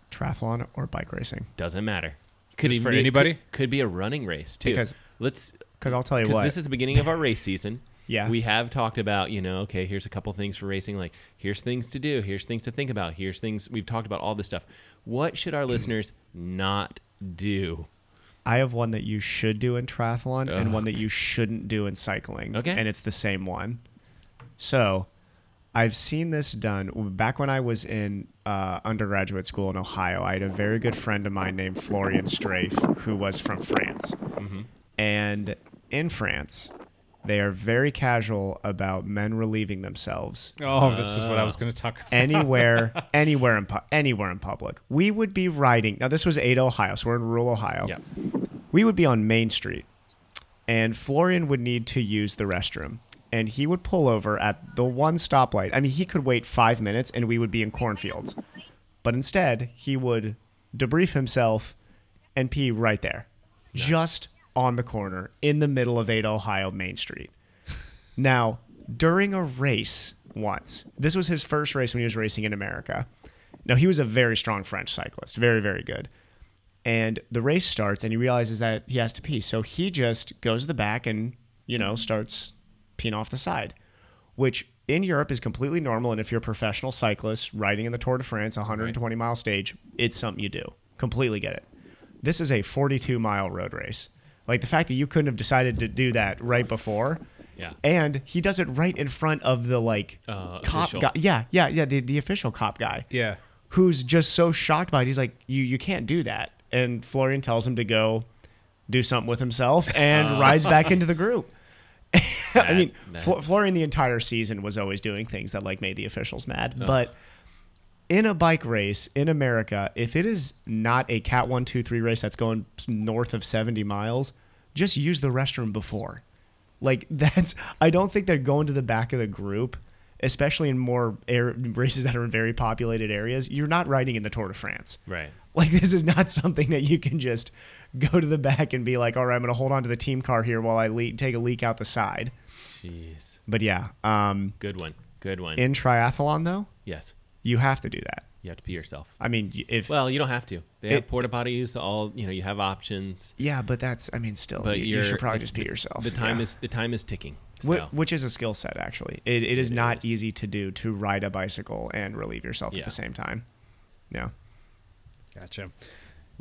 Triathlon or bike racing? Doesn't matter. this even for be- anybody? Could, could be a running race too. Because- let's Because I'll tell you because what. this is the beginning of our race season. Yeah. We have talked about, you know, okay, here's a couple things for racing. Like, here's things to do. Here's things to think about. Here's things we've talked about all this stuff. What should our listeners not do? I have one that you should do in triathlon and one that you shouldn't do in cycling. Okay. And it's the same one. So I've seen this done back when I was in uh, undergraduate school in Ohio. I had a very good friend of mine named Florian Strafe who was from France. And in France, they are very casual about men relieving themselves Oh, this is what I was going to talk about. anywhere, anywhere in pu- anywhere in public. We would be riding. Now this was Ada, Ohio, so we're in rural Ohio. Yeah. We would be on Main Street, and Florian would need to use the restroom, and he would pull over at the one stoplight. I mean, he could wait five minutes, and we would be in cornfields, but instead he would debrief himself and pee right there, just on the corner in the middle of Ada, Ohio, Main Street. Now, during a race once. This was his first race when he was racing in America. Now he was a very strong French cyclist, very very good. And the race starts, and he realizes that he has to pee, so he just goes to the back and you know starts peeing off the side, which in Europe is completely normal. And if you're a professional cyclist riding in the Tour de France, 120 mile stage, it's something you do. Completely get it. This is a 42 mile road race. Like the fact that you couldn't have decided to do that right before. Yeah. And he does it right in front of the like Uh, cop official. guy. Yeah, yeah, yeah. The, the official cop guy. Yeah. Who's just so shocked by it. He's like, you you can't do that. And Florian tells him to go do something with himself and Oh, rides back into the group. I mean, Fl- Florian the entire season was always doing things that like made the officials mad. But in a bike race in America, if it is not a Cat One Two Three race that's going north of seventy miles, just use the restroom before. Like that's, I don't think they're going to the back of the group, especially in more air, races that are in very populated areas. You're not riding in the Tour de France. Right. Like this is not something that you can just go to the back and be like, all right, I'm going to hold on to the team car here while I le- take a leak out the side. Jeez. But yeah, um, Good one. Good one. in triathlon though, yes. You have to do that. You have to pee yourself. I mean, if Well, you don't have to. They have porta potties. All you know, you have options. yeah, but that's, I mean, still, But you, you should probably the- just pee yourself. The time yeah. is the time is ticking. So. which is a skill set actually. It, it is It not is. easy to do to ride a bicycle and relieve yourself Yeah. at the same time. Yeah. Gotcha.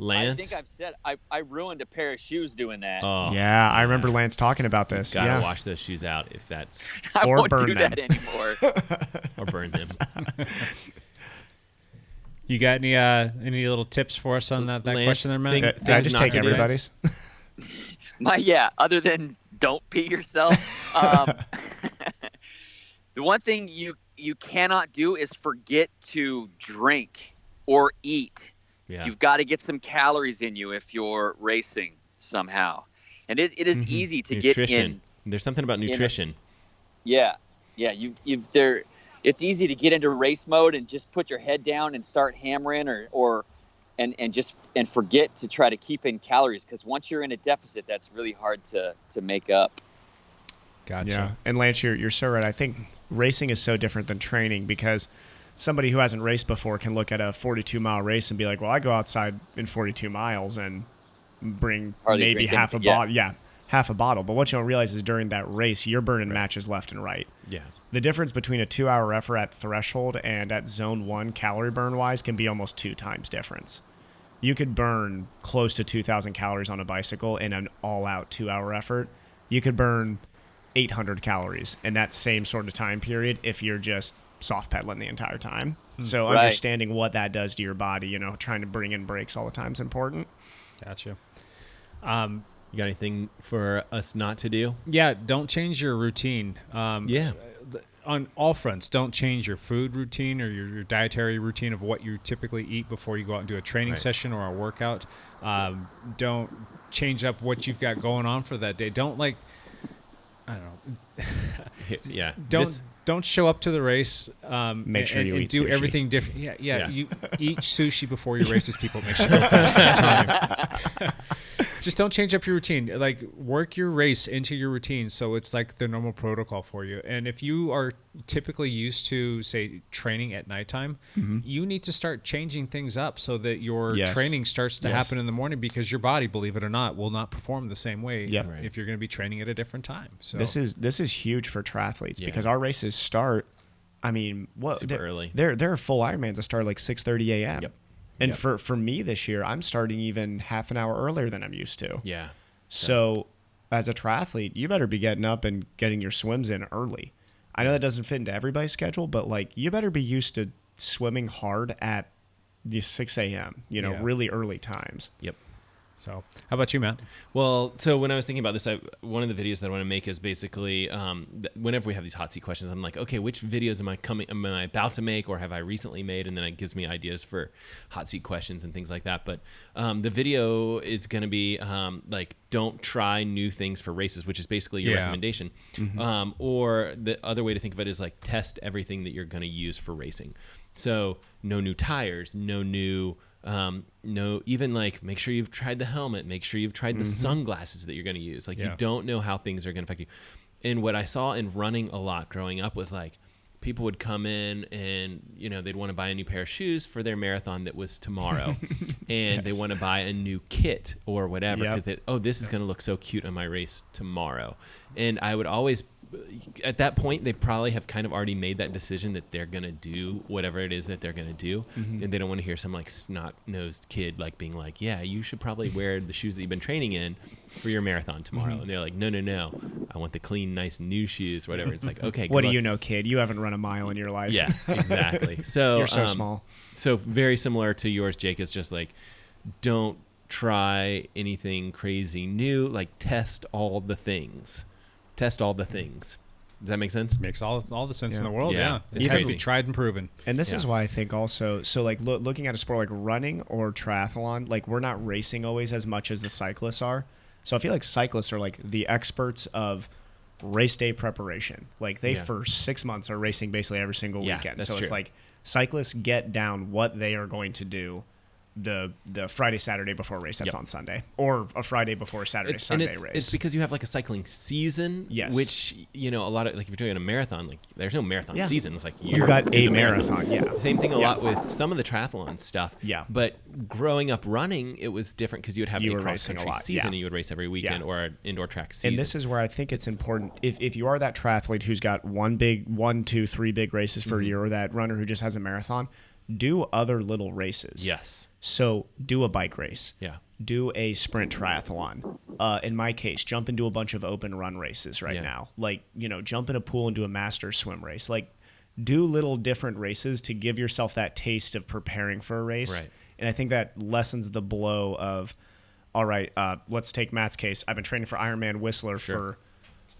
I think I've said I, I ruined a pair of shoes doing that. oh, yeah, I remember Lance talking about this. Gotta yeah. wash those shoes out if that's I or won't burn do them. that anymore. or burn them. You got any uh any little tips for us on that, that Lance, question there, Matt? think- Did, did I just take everybody's? My yeah. Other than don't pee yourself. Um, the one thing you you cannot do is forget to drink or eat. Yeah. You've got to get some calories in you if you're racing somehow, and it, it is Mm-hmm. easy to nutrition. get in. There's something about nutrition. Yeah, yeah. You you've there. It's easy to get into race mode and just put your head down and start hammering, or or and and just and forget to try to keep in calories because once you're in a deficit, that's really hard to to make up. Gotcha. Yeah, and Lance, you're you're so right. I think racing is so different than training because somebody who hasn't raced before can look at a 42 mile race and be like, "Well, I go outside in 42 miles and bring Hardly maybe drink half a yeah. bottle." Yeah, half a bottle. But what you don't realize is during that race, you're burning matches left and right. Yeah. The difference between a two-hour effort at threshold and at zone one, calorie burn wise, can be almost two times difference. You could burn close to 2,000 calories on a bicycle in an all-out two-hour effort. You could burn 800 calories in that same sort of time period if you're just soft pedaling the entire time. So Right. understanding what that does to your body, you know, trying to bring in breaks all the time is important. Gotcha. Um, You got anything for us not to do? yeah, don't change your routine. Um, Yeah. On all fronts, don't change your food routine or your, your dietary routine of what you typically eat before you go out and do a training Right. session or a workout. Um, don't change up what you've got going on for that day. Don't like, I don't know, Yeah. don't This- don't show up to the race. Um, Make and- sure you and, eat do sushi. everything different. Yeah, yeah, Yeah. You eat sushi before your races. People make sure. time. Just don't change up your routine. Like work your race into your routine, so it's like the normal protocol for you. And if you are typically used to, say, training at nighttime, you need to start changing things up so that your Mm-hmm. Yes. training starts to Yes. happen in the morning because your body, believe it or not, will not perform the same way Yep. if you're going to be training at a different time. So This is this is huge for triathletes Yeah. because our races start. I mean, what Super there- early. There there are full Ironmans that start like 6:30 a.m. Yep. And Yep. for for me this year, I'm starting even half an hour earlier than I'm used to. Yeah. So, as a triathlete, you better be getting up and getting your swims in early. I know that doesn't fit into everybody's schedule, but like you better be used to swimming hard at the 6 a.m. You know, Yeah. really early times. Yep. So, how about you, Matt? Well, so when I was thinking about this, I, one of the videos that I want to make is basically um, whenever we have these hot seat questions, I'm like, okay, which videos am I coming, am I about to make, or have I recently made? And then it gives me ideas for hot seat questions and things like that. But um, the video is going to be um, like, don't try new things for races, which is basically your Yeah. recommendation. Um, or the other way to think of it is like test everything that you're going to use for racing. So no new tires, no new um, no even like make sure you've tried the helmet. Make sure you've tried the sunglasses that you're going to use. Like you don't know how things are going to affect you. And what I saw in running a lot growing up was like people would come in and you know they'd want to buy a new pair of shoes for their marathon that was tomorrow. And they want to buy a new kit or whatever Yep. because they oh this is going to look so cute on my race tomorrow. And i would always at that point they probably have kind of already made that decision that they're going to do whatever it is that they're going to do Mhm. and they don't want to hear some like snot-nosed kid like being like yeah you should probably wear the shoes that you've been training in for your marathon tomorrow Mhm. and they're like no no no i want the clean nice new shoes whatever it's like okay what do luck. you know, kid? You haven't run a mile in your life. Yeah, exactly. So you're so um, small. So very similar to yours, Jake. Is just like, don't try anything crazy new. Like test all the things. Test all the things. Does that make sense? Makes all all the sense in the world. Yeah, it's it has to crazy. be tried and proven. And this Yeah. is why I think also, so like loo- looking at a sport like running or triathlon, like we're not racing always as much as the cyclists are. So I feel like cyclists are like the experts of race day preparation. Like they Yeah. for six months are racing basically every single Yeah, weekend. that's so it's like cyclists get down what they are going to do the the Friday Saturday before race that's Yep. on Sunday or a Friday before Saturday It's, Sunday and it's, race. it's because you have like a cycling season, Yes. which you know a lot of like if you're doing a marathon, like there's no marathon Yeah. season. It's like you're got a the marathon, yeah. Same thing a Yeah. lot with some of the triathlon stuff. Yeah. But growing up running, it was different because you would have You a cross a country season yeah. and you would race every weekend or an indoor track season. And this is where I think it's important. If, if you are that triathlete who's got one big, one, two, three big races for a Mhm. year, or that runner who just has a marathon, do other little races. Yes. So do a bike race. Yeah. Do a sprint triathlon. Uh, in my case, jump into a bunch of open run races right Yeah. now. Like, you know, jump in a pool and do a master swim race. Like, do little different races to give yourself that taste of preparing for a race. Right. And I think that lessens the blow of, all right, uh, let's take Matt's case. I've been training for Ironman Whistler for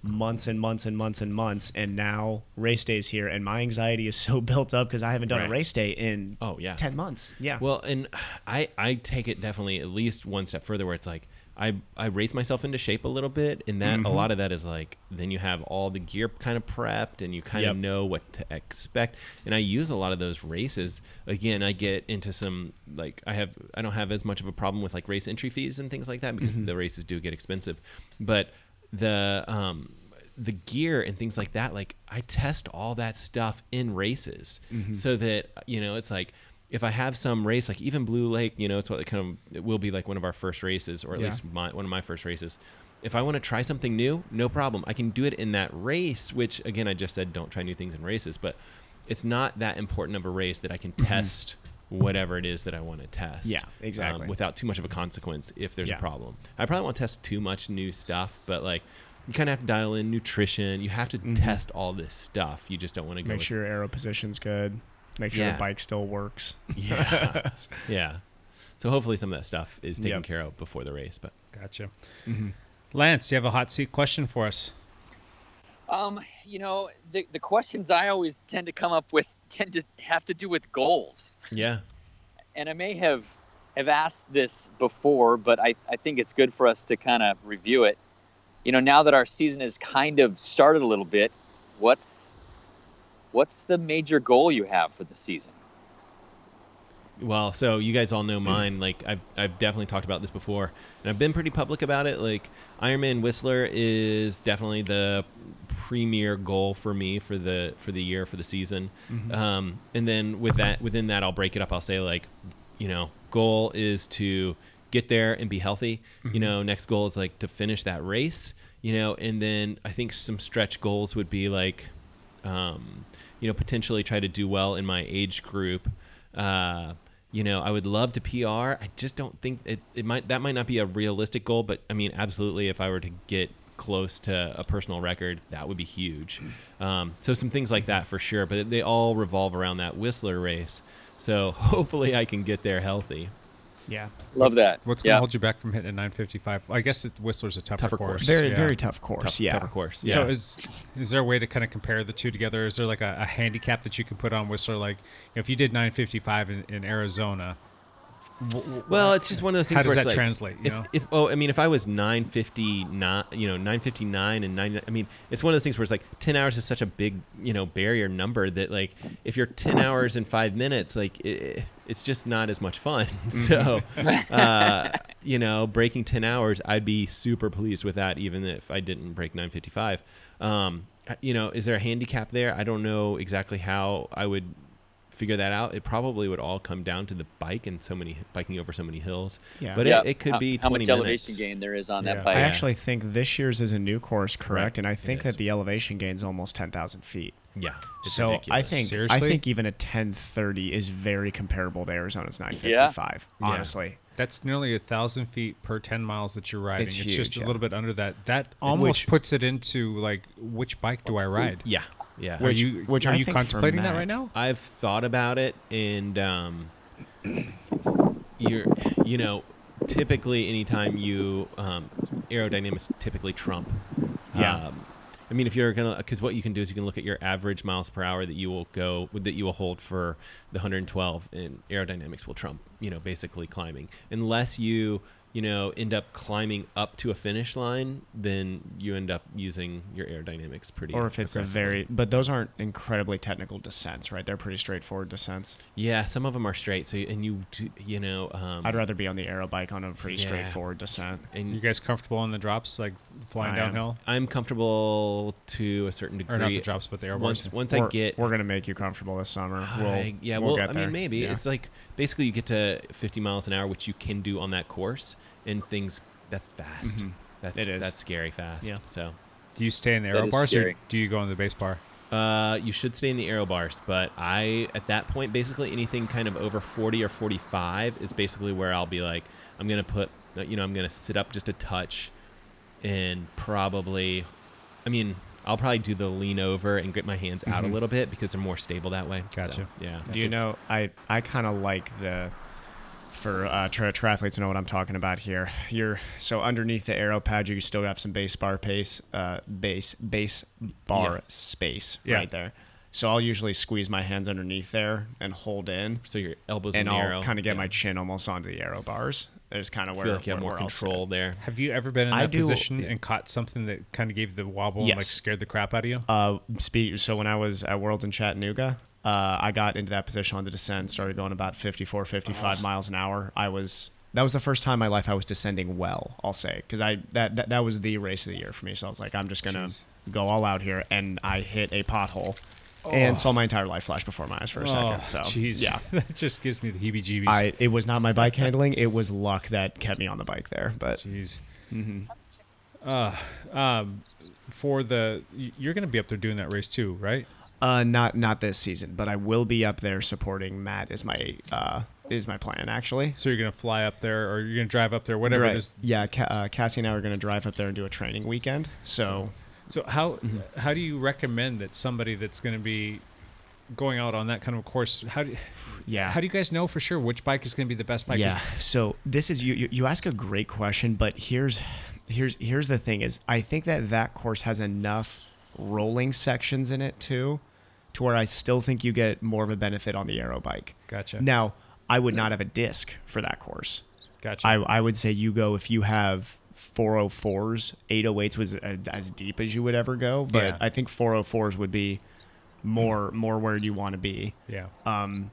months and months and months and months, and now race day is here, and my anxiety is so built up because I haven't done Right. a race day in Oh yeah, ten months. Yeah. Well, and I I take it definitely at least one step further where it's like I I raise myself into shape a little bit, and that a Mhm. lot of that is like then you have all the gear kind of prepped, and you kind Yep. of know what to expect. And I use a lot of those races. Again, I get into some like I have I don't have as much of a problem with like race entry fees and things like that because Mhm. the races do get expensive, but the um the gear and things like that like i test all that stuff in races Mhm. so that you know it's like if i have some race like even blue lake you know it's what it kind of it will be like one of our first races or at Yeah. least my, one of my first races if i want to try something new no problem i can do it in that race which again i just said don't try new things in races but it's not that important of a race that i can Mhm. test whatever it is that i want to test Yeah, exactly. um, without too much of a consequence if there's Yeah. a problem i probably won't test too much new stuff but like you kind of have to dial in nutrition you have to test all this stuff you just don't want to go Mm-hmm. Make sure your aero position's good. Make sure Yeah. your bike still works. yeah yeah so hopefully some of that stuff is taken Yep. care of before the race but Gotcha. Mhm. Lance, do you have a hot seat question for us? Um, you know, the, the questions I always tend to come up with tend to have to do with goals. yeah And I may have have asked this before, but I, I think it's good for us to kind of review it. You know, now that our season has kind of started a little bit, what's what's the major goal you have for the season? Well, so you guys all know mine. Like I've I've definitely talked about this before, and I've been pretty public about it. Like Ironman Whistler is definitely the premier goal for me for the for the year for the season. Mhm. Um, and then with that within that, I'll break it up. I'll say like, you know, goal is to get there and be healthy. You Mhm. know, next goal is like to finish that race. You know, and then I think some stretch goals would be like um, you know, potentially try to do well in my age group. Uh, you know, I would love to PR. I just don't think it, it might that might not be a realistic goal, but I mean, absolutely, if I were to get close to a personal record, that would be huge. Um, so some things like that for sure, but they all revolve around that Whistler race. So hopefully, I can get there healthy. Yeah. Love that. What's going to Yeah. hold you back from hitting a 955? I guess it, Whistler's a tougher, Tougher course. course. Very, yeah. very tough course. Tough- yeah. tougher course. Yeah. So Yeah. is is there a way to kind of compare the two together? Is there like a, a handicap that you can put on Whistler? Like if you did 955 in, in Arizona. W- w- Well, it's just one of those things How does where that it's like, translate? You if, know? if oh, I mean, if I was nine fifty nine, you know, nine fifty nine and nine, I mean, it's one of those things where it's like ten hours is such a big, you know, barrier number that like if you're ten hours and five minutes, like it, it's just not as much fun. So, uh, you know, breaking 10 hours, I'd be super pleased with that, even if I didn't break 955. Um, you know, is there a handicap there? I don't know exactly how I would figure that out. It probably would all come down to the bike and so many biking over so many hills. Yeah. But Yeah, it, it could how- be how much minutes. elevation gain there is on that bike. I actually think this year's is a new course, correct? And I think that the elevation gain's almost 10,000 feet. Yeah. It's so I ridiculous. think I think even a 1030 is very comparable to Arizona's 955. Yeah. Honestly, That's nearly a thousand feet per ten miles that you're riding. It's It's, just a yeah. little bit under that. That almost Which- puts it into like which bike do I ride? Yeah. Yeah. Are you which are I you contemplating that right now? I've thought about it, and um, you're, you know, typically anytime you um, aerodynamics typically trump. Yeah. Um, I mean, if you're gonna, because what you can do is you can look at your average miles per hour that you will go that you will hold for the 112, and aerodynamics will trump. You know, basically climbing, unless you you know end up climbing up to a finish line, then you end up using your aerodynamics pretty. or if it's a very, but those aren't incredibly technical descents, right? They're pretty straightforward descents. Yeah, some of them are straight. So and you do, you know. Um, I'd rather be on the aero bike on a pretty Yeah. straightforward descent. and You guys comfortable on the drops, like flying I am. downhill, I'm comfortable to a certain degree. or not the drops, but the air bars? Once once we're, I get, we're gonna make you comfortable this summer. We'll, I- yeah, we'll well, get I there. mean, maybe Yeah. it's like basically you get to 50 miles an hour, which you can do on that course, and things that's fast. That's Mm-hmm. It is. that's scary fast. Yeah. So. Do you stay in the That aero is bars, or do you go on the base bar? Uh, you should stay in the aero bars, but I at that point basically anything kind of over 40 or 45 is basically where I'll be like I'm gonna put you know I'm gonna sit up just a touch, and probably, I mean I'll probably do the lean over and get my hands out a little bit because they're more stable that way. So, Gotcha. yeah. Do you know? I I kind of like the for uh, tri- triathletes know what I'm talking about here. You're so underneath the aero pad, you still have some base bar pace, uh, base base bar Yeah. space Yeah. right there. So I'll usually squeeze my hands underneath there and hold in, So your elbows and in I'll kind of get yeah. my chin almost onto the aero bars. There's kind of I where feel like you have more where I'll sit. control there. Have you ever been in I that do- position and caught something that kind of gave the wobble and like Yes. scared the crap out of you? Uh, speak. So when I was at Worlds in Chattanooga, uh, I got into that position on the descent, started going about 54, 55 miles an hour. I was that was the first time in my life I was descending well. I'll say because I that, that that was the race of the year for me. So I was like, I'm just gonna Jeez. go all out here, and I hit a pothole. And saw my entire life flash before my eyes for a second. So Oh, jeez, yeah, that just gives me the heebie-jeebies. I it was not my bike handling; it was luck that kept me on the bike there. But Jeez. Mm-hmm. Uh, um, for the you're going to be up there doing that race too, right? Uh, not not this season, but I will be up there supporting Matt. Is my uh is my plan actually. So you're going to fly up there, or you're going to drive up there, whatever is. Yeah, Ca- uh, Cassie and I are going to drive up there and do a training weekend. So, So how Mm-hmm. how do you recommend that somebody that's going to be going out on that kind of a course? How do yeah, how do you guys know for sure which bike is going to be the best bike? yeah. So this is you, you. You ask a great question, but here's here's here's the thing: is I think that that course has enough rolling sections in it too, to where I still think you get more of a benefit on the aero bike. Gotcha. Now, I would not have a disc for that course. Gotcha. I, I would say you go if you have 404s, 808s was as, as deep as you would ever go, but Yeah. I think 404s would be more more where you want to be. yeah. Um,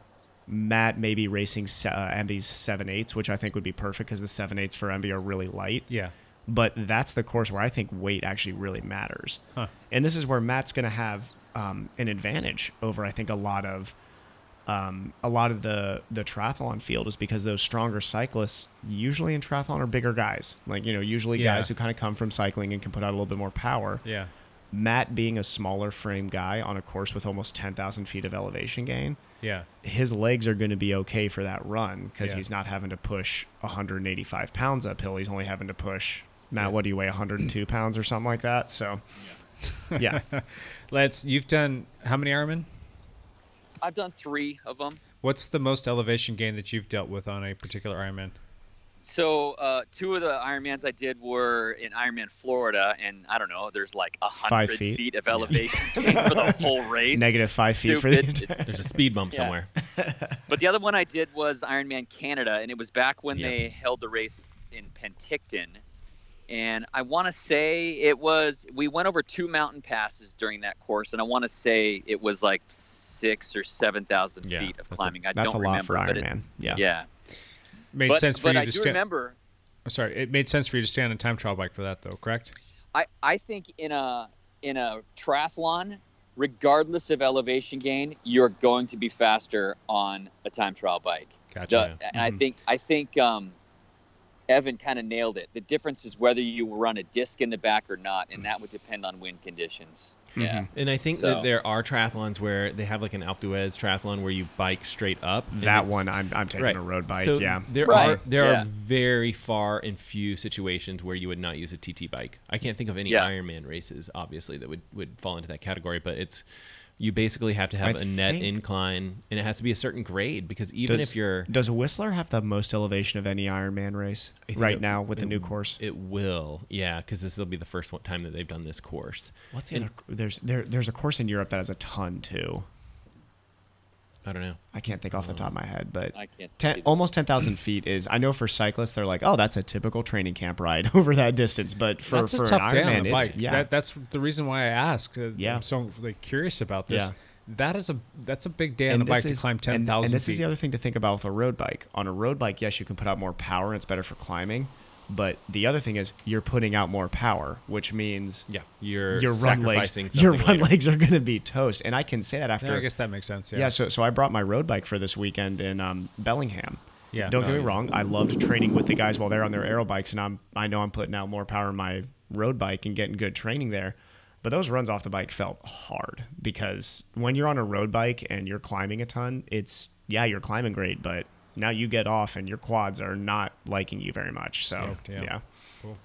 Matt may be racing uh, ENVE's 7.8s, which I think would be perfect because the 7.8s for ENVE are really light. yeah. But that's the course where I think weight actually really matters. Huh. And this is where Matt's going to have um, an advantage over, I think, a lot of um, a lot of the the triathlon field is because those stronger cyclists usually in triathlon are bigger guys. Like you know, usually Yeah. guys who kind of come from cycling and can put out a little bit more power. Yeah. Matt being a smaller frame guy on a course with almost 10,000 feet of elevation gain, Yeah. his legs are going to be okay for that run because Yeah. he's not having to push 185 pounds uphill. He's only having to push, Matt, what do you weigh, 102 pounds or something like that? So, yeah. Let's. You've done how many Ironman? I've done three of them. What's the most elevation gain that you've dealt with on a particular Ironman? So uh, two of the Ironmans I did were in Ironman Florida, and I don't know, there's like a hundred feet. feet of elevation gain for the whole race. Negative five feet for the Stupid. entire- There's a speed bump Yeah. somewhere. But the other one I did was Ironman Canada, and it was back when Yeah. they held the race in Penticton. And I want to say it was, we went over two mountain passes during that course, and I want to say it was like six or 7,000 Yeah, feet of climbing. I That's don't a lot remember. for but it- Ironman. Yeah. yeah. Made but, sense for but you I to do sta- remember Sorry, it made sense for you to stay on a time trial bike for that, though. Correct? I, I think in a in a triathlon, regardless of elevation gain, you're going to be faster on a time trial bike. Gotcha. The- and I think I think um, Evan kind of nailed it. The difference is whether you run a disc in the back or not, and that would depend on wind conditions. Mm-hmm. Yeah. And I think So- that there are triathlons where they have like an Alpe d'Huez triathlon where you bike straight up. That one, I'm- I'm taking a road bike, So yeah. there Right, are there yeah. are very far and few situations where you would not use a TT bike. I can't think of any Yeah. Ironman races, obviously, that would would fall into that category. But it's you basically have to have I a net incline, and it has to be a certain grade because even does, if you're does Whistler have the most elevation of any Ironman race right it- now with the new course? It will, yeah, because this will be the first one time that they've done this course. What's the And- other? There's there there's a course in Europe that has a ton too. I don't know. I can't think off the top of my head, but I can't ten, almost ten thousand feet is. I know for cyclists, they're like, oh, that's a typical training camp ride over that distance. But for that's for a tough an day Ironman, it's- bike. yeah, That, that's the reason why I ask. Uh, Yeah. I'm so like curious about this. Yeah. That is a that's a big day on And a this bike to is- climb and- ten And this feet. is the other thing to think about with a road bike. On a road bike, yes, you can put out more power and it's better for climbing. But the other thing is you're putting out more power, which means Yeah, you're your run legs, your run later. legs are going to be toast. And I can say that after. yeah, I guess that makes sense. Yeah. Yeah, so so I brought my road bike for this weekend in um, Bellingham. Yeah. Don't get Oh, me wrong, I loved training with the guys while they're on their aero bikes, and I'm I know I'm putting out more power in my road bike and getting good training there. But those runs off the bike felt hard because when you're on a road bike and you're climbing a ton, it's yeah you're climbing great, but now you get off and your quads are not liking you very much. So Stoked, yeah. yeah. Cool.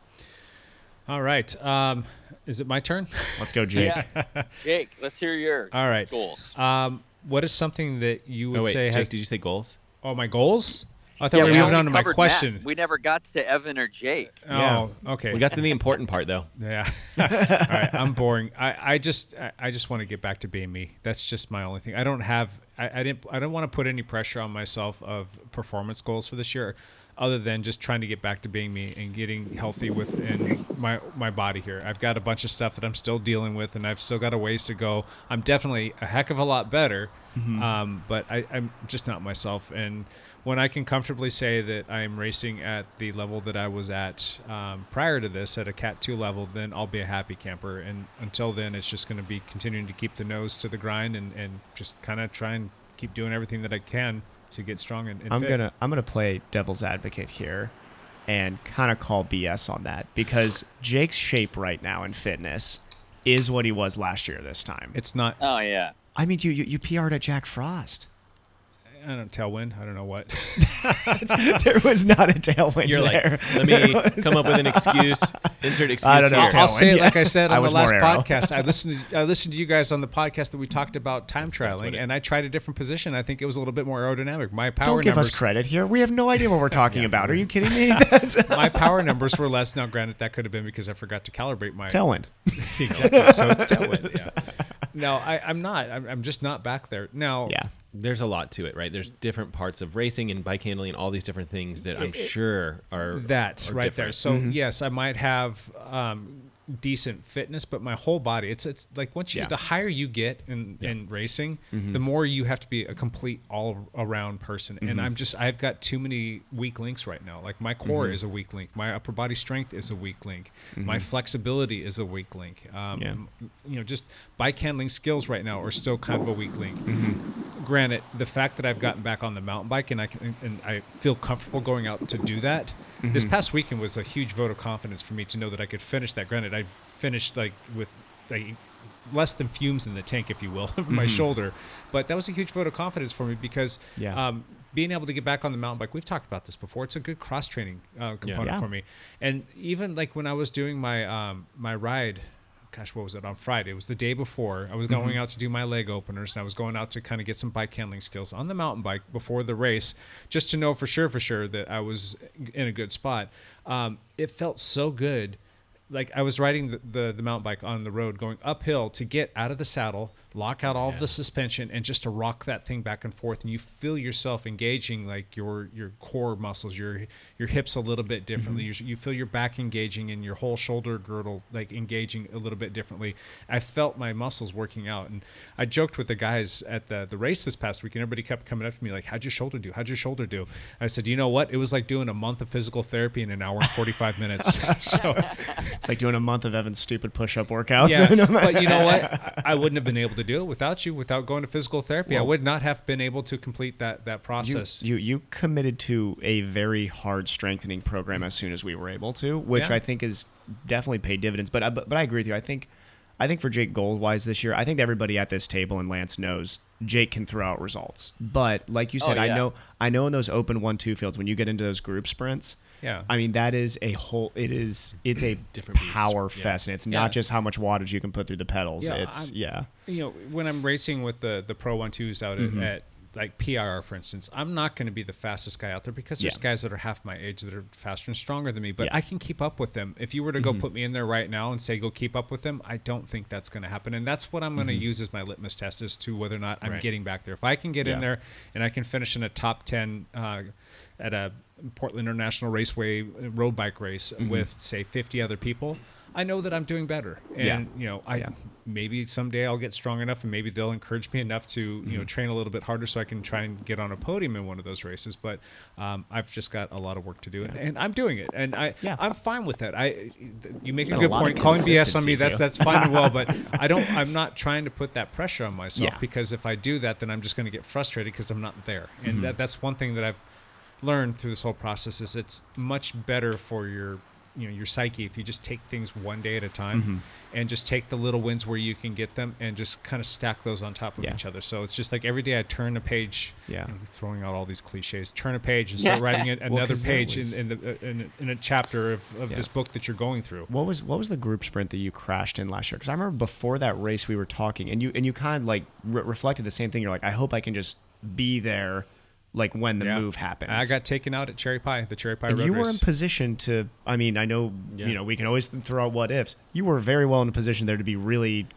All right. Um, is it my turn? let's go, Jake. Yeah. Jake, let's hear your All right. goals. Um, what is something that you would Oh wait, say Jake, has? did you say goals? oh, my goals. I thought Yeah, we we were moving on to my covered Matt. question. We never got to Evan or Jake. Oh, Yeah. okay. We got to the important part though. Yeah. All right. I'm boring. I, I just I, I just want to get back to being me. That's just my only thing. I don't have I, I didn't I don't want to put any pressure on myself of performance goals for this year other than just trying to get back to being me and getting healthy within my my body here. I've got a bunch of stuff that I'm still dealing with and I've still got a ways to go. I'm definitely a heck of a lot better. Um, but I, I'm just not myself and when I can comfortably say that I'm racing at the level that I was at um, prior to this, at a Cat 2 level, then I'll be a happy camper. And until then, it's just going to be continuing to keep the nose to the grind and, and just kind of try and keep doing everything that I can to get strong and, and I'm fit. gonna I'm gonna play devil's advocate here and kind of call BS on that because Jake's shape right now in fitness is what he was last year this time. It's not, Oh yeah. I mean, you you, you PR'd at Jack Frost. I don't tailwind. I don't know what. there was not a tailwind You're there. like, let me come up with an excuse. Insert excuse I don't know. here. I'll say it yeah. like I said I on the last podcast. I listened. To, I listened to you guys on the podcast that we talked about time what trialing, it- and I tried a different position. I think it was a little bit more aerodynamic. My power Don't give numbers, us credit here. We have no idea what we're talking about. Are you kidding me? My power numbers were less. Now, granted, that could have been because I forgot to calibrate my tailwind. exactly. So it's tailwind. Yeah. No, I, I'm not. I'm, I'm just not back there now. Yeah. There's a lot to it, right? There's different parts of racing and bike handling and all these different things that I'm sure are that are right there. So Mm-hmm. yes, I might have um, decent fitness, but my whole body. It's it's like once you Yeah. the higher you get in in racing, mm-hmm. the more you have to be a complete all around person. And mm-hmm. I'm just I've got too many weak links right now. Like my core mm-hmm. is a weak link. My upper body strength is a weak link. My flexibility is a weak link. Um, Yeah. You know, just bike handling skills right now are still kind of a weak link granted, the fact that I've gotten back on the mountain bike and I can and I feel comfortable going out to do that. This past weekend was a huge vote of confidence for me to know that I could finish that. Granted, I finished like with like less than fumes in the tank, if you will, of my shoulder, but that was a huge vote of confidence for me because Yeah. um, being able to get back on the mountain bike, we've talked about this before. It's a good cross training uh, component Yeah. for me, and even like when I was doing my um, my ride gosh, what was it on Friday? It was the day before. I was Mm-hmm. going out to do my leg openers, and I was going out to kind of get some bike handling skills on the mountain bike before the race, just to know for sure, for sure that I was in a good spot. Um, it felt so good like I was riding the, the the mountain bike on the road going uphill to get out of the saddle, lock out all of the suspension, and just to rock that thing back and forth, and you feel yourself engaging like your your core muscles, your your hips a little bit differently. Mm-hmm. You, you feel your back engaging and your whole shoulder girdle like engaging a little bit differently. I felt my muscles working out, and I joked with the guys at the the race this past week, and everybody kept coming up to me like, "How'd your shoulder do? How'd your shoulder do?" I said, "You know what? It was like doing a month of physical therapy in an hour and forty five minutes." so It's like doing a month of Evan's stupid push-up workouts. yeah, but you know what? I- I wouldn't have been able to do it without you. Without going to physical therapy, I would not have been able to complete that that process. you you committed to a very hard strengthening program as soon as we were able to, which Yeah. I think is definitely paid dividends. But I, but, but I agree with you. I think I think for Jake Goldwise this year, I think everybody at this table and Lance knows Jake can throw out results. But like you Oh, said, I know I know in those open one two fields when you get into those group sprints. Yeah. I mean that is a whole. It is it's a Different beast. power Yeah. fest, and it's Yeah. not just how much wattage you can put through the pedals. Yeah, it's I'm- yeah. you know, when I'm racing with the the Pro One Twos out Mm-hmm. at, like PIR, for instance, I'm not going to be the fastest guy out there because there's Yeah. guys that are half my age that are faster and stronger than me. But Yeah. I can keep up with them. If you were to Mm-hmm. go put me in there right now and say go keep up with them, I don't think that's going to happen. And that's what I'm going to Mm-hmm. use as my litmus test as to whether or not I'm Right. getting back there. If I can get in there and I can finish in a top ten uh, at a Portland International Raceway road bike race Mm-hmm. with say 50 other people. I know that I'm doing better, and Yeah. you know, I Yeah. maybe someday I'll get strong enough, and maybe they'll encourage me enough to you Mm-hmm. know train a little bit harder so I can try and get on a podium in one of those races. But um, I've just got a lot of work to do, and, and I'm doing it, and I Yeah. I'm fine with that. I you make a got a good point. Calling BS on me that's that's fine and well, but I don't. I'm not trying to put that pressure on myself Yeah. because if I do that, then I'm just going to get frustrated because I'm not there, and Mm-hmm. that, that's one thing that I've learned through this whole process is it's much better for your you know your psyche if you just take things one day at a time Mm-hmm. and just take the little wins where you can get them and just kind of stack those on top of Yeah. each other so it's just like every day i turn a page Yeah. you know, throwing out all these cliches turn a page and start Yeah. writing it, another 'cause that page was- in, in, the, in, in a chapter of, of Yeah. this book that you're going through What was what was the group sprint that you crashed in last year? Because I remember before that race we were talking, and you and you kind of like re- reflected the same thing. You're like, I hope I can just be there, like when the Yeah. move happens. i got taken out at cherry pie the cherry pie and you were in position to. I mean, I know Yeah. you know we can always throw out what ifs. You were very well in a position there to be really,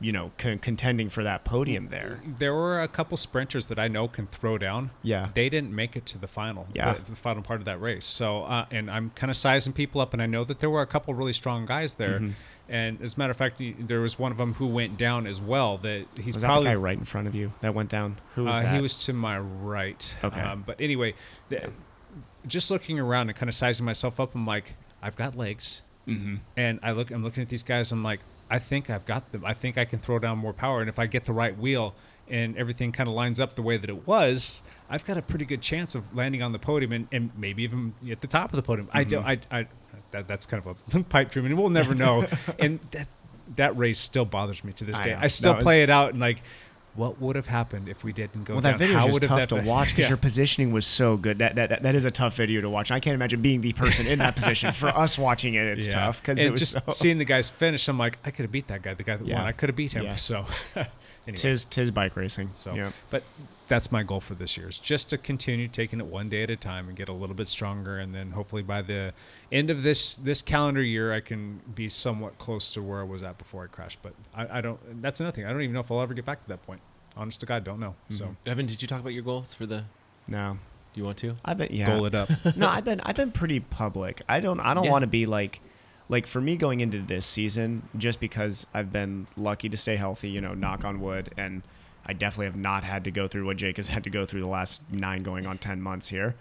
you know, con- contending for that podium there. there were a couple sprinters that I know can throw down. Yeah. They didn't make it to the final. Yeah. The, the final part of that race. So, uh, and I'm kind of sizing people up, and I know that there were a couple really strong guys there. Mm-hmm. And as a matter of fact, there was one of them who went down as well. That he's Was probably that the guy right in front of you that went down? Who was uh, that? He was to my right. Okay. Um, but anyway, the, just looking around and kind of sizing myself up, I'm like, I've got legs. Mm-hmm. And I look, I'm looking at these guys. I'm like, I think I've got them. I think I can throw down more power. And if I get the right wheel and everything kind of lines up the way that it was, I've got a pretty good chance of landing on the podium and, and maybe even at the top of the podium. I don't. I, I that, that's kind of a pipe dream, and we'll never know. and that that race still bothers me to this I day. know. I still No, play it out and like. What would have happened if we didn't go Well, down? that video is would just have tough to watch because Yeah. your positioning was so good. That, that that that is a tough video to watch. I can't imagine being the person in that position. For us watching it, it's Yeah. tough because it was just so. seeing the guys finish. I'm like, I could have beat that guy. The guy that Yeah. won, I could have beat him. So, anyway, Tis tis bike racing. so yeah. but that's my goal for this year is just to continue taking it one day at a time and get a little bit stronger, and then hopefully by the end of this this calendar year, I can be somewhat close to where I was at before I crashed. But I, I don't. That's another thing. I don't even know if I'll ever get back to that point. Honest to God, don't know. Mm-hmm. So Evan, did you talk about your goals for the? No do you want to? I've been yeah. goal it up. no, I've been I've been pretty public. I don't I don't Yeah. want to be like like for me going into this season just because I've been lucky to stay healthy, you know, knock on wood and I definitely have not had to go through what Jake has had to go through the last 9 going on 10 months here.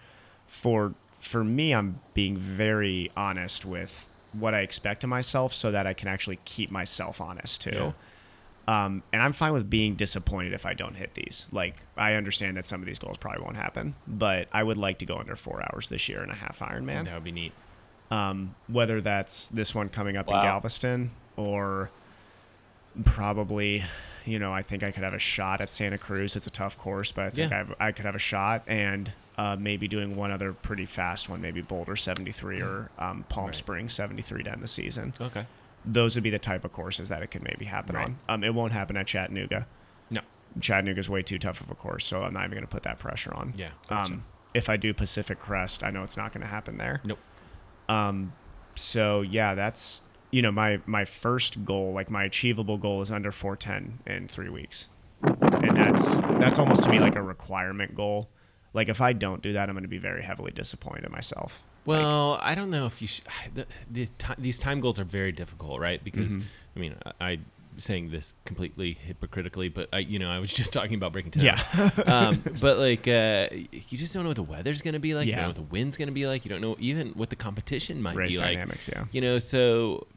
For for me I'm being very honest with what I expect of myself so that I can actually keep myself honest too. Yeah. Um, and I'm fine with being disappointed if I don't hit these. Like, I understand that some of these goals probably won't happen, but I would like to go under four hours this year in a half Ironman. That would be neat. Um, whether that's this one coming up in Galveston or probably, you know, I think I could have a shot at Santa Cruz. It's a tough course, but I think Yeah. I, have, I could have a shot and uh, maybe doing one other pretty fast one, maybe Boulder 73 or um, Palm Right. Springs 73 to end the season. Okay. Those would be the type of courses that it could maybe happen Right. on. Um, it won't happen at Chattanooga. No. Chattanooga's way too tough of a course, so I'm not even going to put that pressure on. Yeah, gotcha. Um, if I do Pacific Crest, I know it's not going to happen there. Nope. Um, so yeah, that's you know, my my first goal, like my achievable goal, is under 410 in three weeks, and that's that's almost to me like a requirement goal. Like if I don't do that, I'm going to be very heavily disappointed in myself. Well, I don't know if you. Sh- the, the these time goals are very difficult, right? Because Mhm. I mean, I, I'm saying this completely hypocritically, but I, you know, I was just talking about breaking down. Yeah. um, but like, uh, you just don't know what the weather's going to be like. You Yeah. don't know what the wind's going to be like. You don't know even what the competition might Race be like. dynamics, yeah. You know, so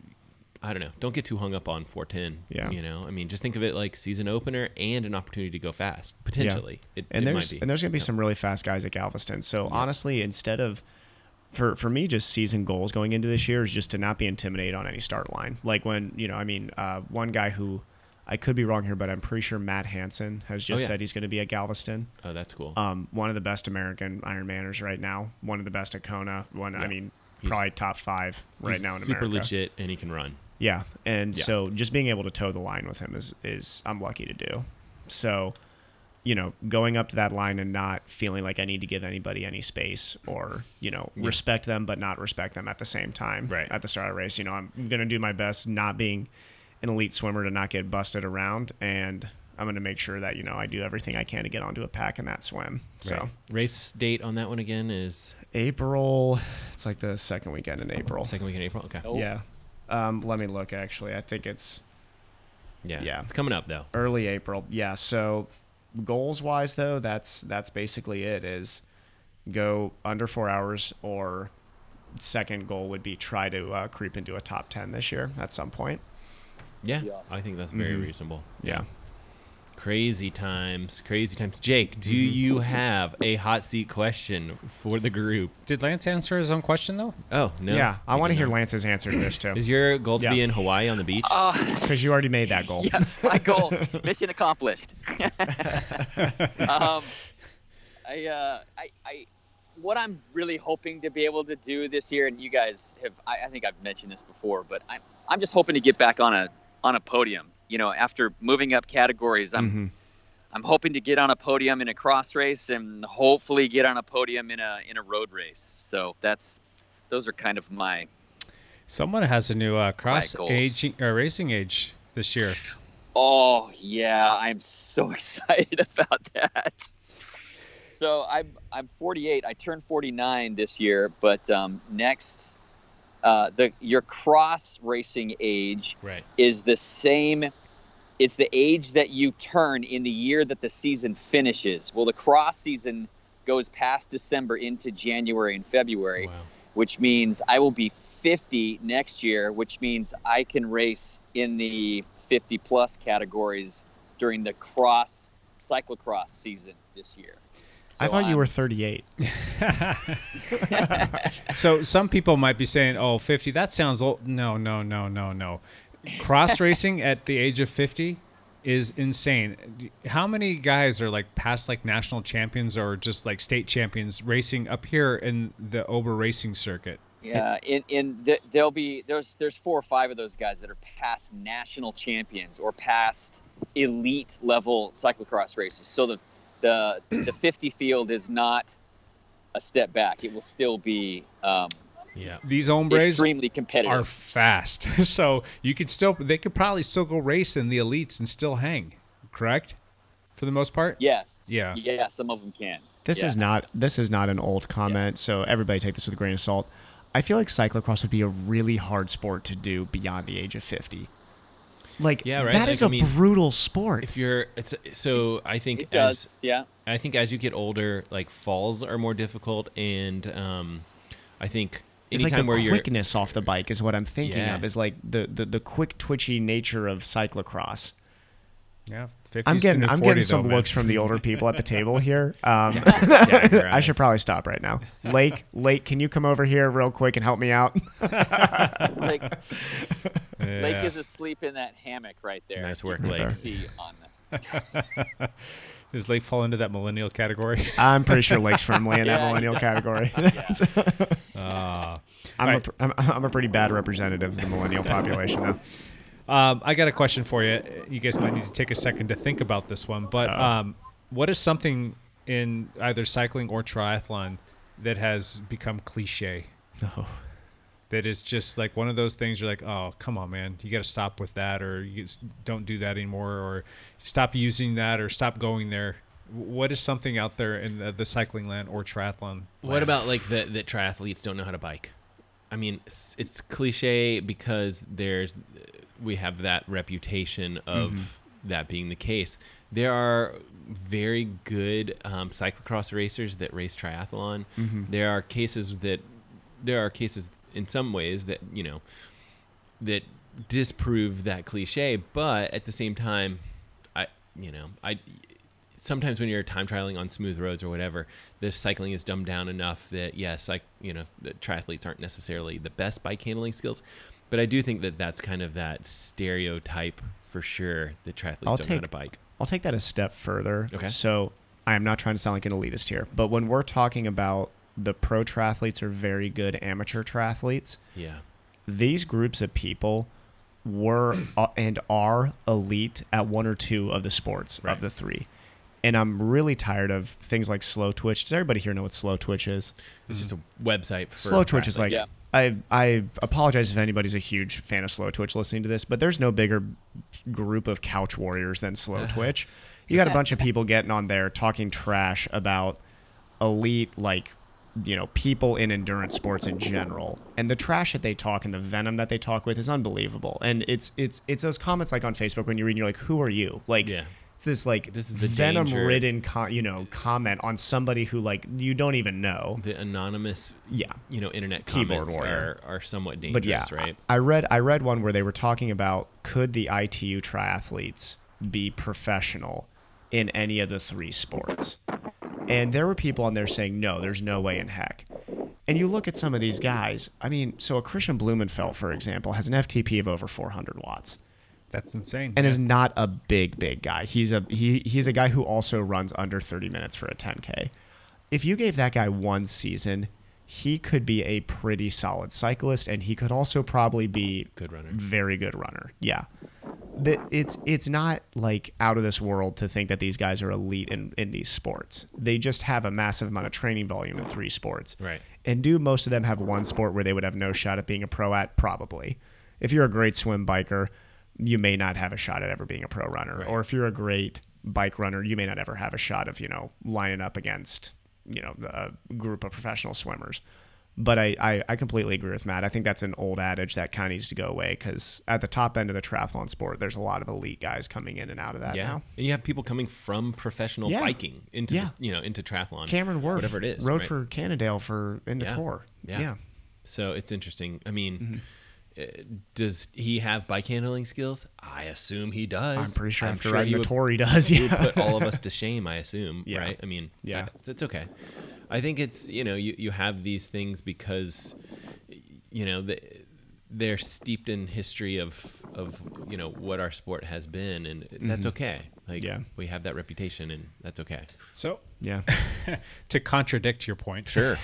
I don't know. Don't get too hung up on 410. Yeah. You know, I mean, just think of it like season opener and an opportunity to go fast potentially. It, and it there's might be. and there's gonna be some really fast guys at Galveston. So honestly, instead of for for me, just season goals going into this year is just to not be intimidated on any start line. Like when you know, I mean, uh, one guy who I could be wrong here, but I'm pretty sure Matt Hanson has just Oh, yeah. said he's going to be at Galveston. Oh, that's cool. Um, one of the best American Ironmanners right now. One of the best at Kona. One, I mean, He's- probably top five right now in super America. legit, and he can run. Yeah, and Yeah. so just being able to toe the line with him is is I'm lucky to do. So, you know, going up to that line and not feeling like I need to give anybody any space or you know Yeah. respect them but not respect them at the same time. Right. At the start of the race, you know, I'm gonna do my best not being an elite swimmer to not get busted around, and I'm gonna make sure that you know I do everything I can to get onto a pack in that swim. So. Right. race date on that one again is April. It's like the second weekend in April. second weekend in April. Okay. Yeah. Um, let me look. Actually, I think it's Yeah. Yeah. It's coming up though. early April. Yeah. So goals wise, though, that's that's basically it. Is go under four hours, or second goal would be try to uh, creep into a top ten this year at some point. Yeah. I think that's very Mhm. reasonable. Yeah. Crazy times. Crazy times. Jake, do Mm-hmm. you have a hot seat question for the group? Did Lance answer his own question though? Oh no. yeah. I you want to hear not. Lance's answer to this too. Is your goal to Yeah. be in Hawaii on the beach? Uh, Because you already made that goal. yeah, my goal, mission accomplished. um, I, uh, I, I, what I'm really hoping to be able to do this year, and you guys have, I, I think I've mentioned this before, but I'm, I'm just hoping to get back on a, on a podium. You know, after moving up categories, I'm, Mhm. I'm hoping to get on a podium in a cross race and hopefully get on a podium in a, in a road race. So that's, those are kind of my, Someone has a new uh, cross goals. age uh, racing age this year. Oh yeah, I'm so excited about that. So I'm I'm 48. I turned 49 this year, but um, next, uh, the your cross racing age Right. is the same. It's the age that you turn in the year that the season finishes. Well, the cross season goes past December into January and February, Wow. which means I will be 50 next year, which means I can race in the 50 plus categories during the cross cyclocross season this year. I thought you I'm- were 38. So some people might be saying, "Oh, 50, that sounds old." No, no, no, no, no. Cross racing at the age of 50 is insane. How many guys are like past like national champions or just like state champions racing up here in the OBRA racing circuit? Yeah, in in th- there'll be there's there's four or five of those guys that are past national champions or past elite level cyclocross racers. So the the the 50 field is not a step back. It will still be um, Yeah. These hombres extremely competitive. are fast. so you could still they could probably still go race in the elites and still hang, correct? For the most part? yes. Yeah. Yeah, some of them can. This Yeah. is not this is not an old comment, so everybody take this with a grain of salt. I feel like cyclocross would be a really hard sport to do beyond the age of 50. Like Yeah, right. that is Like, a I mean, brutal sport. If you're, it's so. I think It does. as yeah. I think as you get older, like falls are more difficult, and um, I think It's anytime like the where you're quickness off the bike is what I'm thinking Yeah. of. Is like the, the the quick twitchy nature of cyclocross. Yeah. I'm getting I'm getting some though, looks from the older people at the table here. Um, Yeah, your I should probably stop right now. Lake, Lake, can you come over here real quick and help me out? Lake, Yeah. Lake is asleep in that hammock right there. Nice work, Lake. See on the, Does Lake fall into that millennial category? I'm pretty sure Lake's firmly in that Yeah. millennial category. Ah. I'm, Right. a, pr- I'm, I'm a pretty bad representative of the millennial population, though. Um, I got a question for you. You guys might need to take a second to think about this one. But um, what is something in either cycling or triathlon that has become cliche? Oh. That is just like one of those things you're like, oh, come on, man, you got to stop with that, or you just don't do that anymore, or stop using that, or stop going there. What is something out there in the, the cycling land or triathlon? What about like the that triathletes don't know how to bike? I mean, it's, it's cliche because there's we have that reputation of Mm-hmm. that being the case. There are very good um, cyclocross racers that race triathlon. Mm-hmm. There are cases that there are cases in some ways that you know that disprove that cliche, but at the same time, I you know I sometimes when you're time trialing on smooth roads or whatever, the cycling is dumbed down enough that yes, like you know, the triathletes aren't necessarily the best bike handling skills, but I do think that that's kind of that stereotype for sure that triathletes I'll don't know how to bike. I'll take that a step further. Okay. So I am not trying to sound like an elitist here, but when we're talking about the pro triathletes are very good amateur triathletes, Yeah. these groups of people were uh, and are elite at one or two of the sports Right. of the three. And I'm really tired of things like Slowtwitch. Does everybody here know what Slowtwitch is? It's just a website for Slowtwitch is like Yeah. I I apologize if anybody's a huge fan of Slowtwitch listening to this, but there's no bigger group of couch warriors than slow twitch. You got a bunch of people getting on there talking trash about elite like you know people in endurance sports in general. And the trash that they talk and the venom that they talk with is unbelievable. And it's it's it's those comments like on facebook when you read and you're like who are you? Like Yeah. it's this like This is the venom ridden con- you know comment on somebody who like you don't even know. The anonymous yeah. you know internet Keyboard comments warrior. are, are somewhat dangerous, but yeah, right? I read I read one where they were talking about could the ITU triathletes be professional in any of the three sports, and there were people on there saying no, there's no way in heck. And you look at some of these guys. I mean, so a Kristian Blummenfelt, for example, has an FTP of over 400 watts That's insane. and yeah. is not a big big guy. He's a he he's a guy who also runs under 30 minutes for a 10k. If you gave that guy one season, he could be a pretty solid cyclist and he could also probably be Good runner. Very good runner. Yeah. That it's it's not like out of this world to think that these guys are elite in, in these sports. They just have a massive amount of training volume in three sports. Right. And do most of them have one sport where they would have no shot at being a pro at? Probably. If you're a great swim biker, you may not have a shot at ever being a pro runner. Or if you're a great bike runner, you may not ever have a shot of, you know, lining up against, you know, a group of professional swimmers. But I, I, I completely agree with Matt. I think that's an old adage that kind of needs to go away because at the top end of the triathlon sport, there's a lot of elite guys coming in and out of that Yeah, now. and you have people coming from professional Yeah. biking into Yeah. this, you know into triathlon. Cameron Wurf, whatever it is, rode right? for Cannondale for in the tour. Yeah. yeah. So it's interesting. I mean, Mm-hmm. Does he have bike handling skills? I assume he does. I'm pretty sure after he riding the tour he does, He would yeah. put all of us to shame. I assume. Yeah. Right. I mean, Yeah. it's okay. I think it's you know you you have these things because you know the, they're steeped in history of of you know what our sport has been, and that's Mhm. okay. Like Yeah. we have that reputation, and that's okay. So Yeah. to contradict your point, Sure.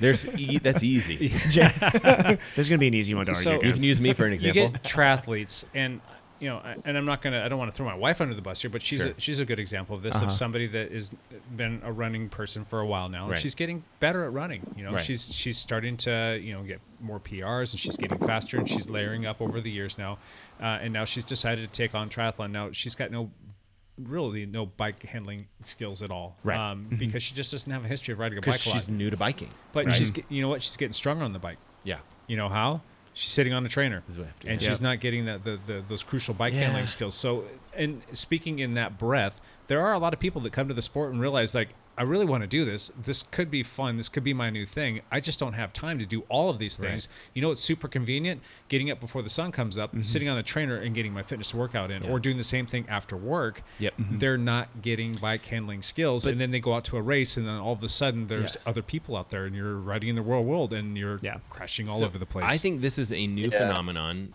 There's e- that's easy. this is gonna be an easy one to argue. So You can use me for an example. you example. get triathletes, and you know, and I'm not gonna, I don't want to throw my wife under the bus here, but she's Sure. a, she's a good example of this Uh-huh. of somebody that has been a running person for a while now, and Right. she's getting better at running. You know, Right. she's she's starting to you know get more PRs, and she's getting faster, and she's layering up over the years now, uh, and now she's decided to take on triathlon. Now she's got no really no bike handling skills at all, Right. Um, Mm-hmm. because she just doesn't have a history of riding a bike because a lot. she's new to biking. But right? she's you know what? She's getting stronger on the bike. yeah. You know how? She's sitting on a trainer, This is what I have to and she's not getting that the, the those crucial bike Yeah. handling skills. So, and speaking in that breath, there are a lot of people that come to the sport and realize like I really want to do this. This could be fun. This could be my new thing. I just don't have time to do all of these things. You know, it's super convenient getting up before the sun comes up, sitting on the trainer and getting my fitness workout in, Mm-hmm. Yeah. or doing the same thing after work. Yep. They're not getting bike handling skills, and then they go out to a race, and then all of a sudden there's Yes. other people out there, and you're riding in the real world, and you're Yeah. crashing all So over the place. I think this is a new Yeah. phenomenon.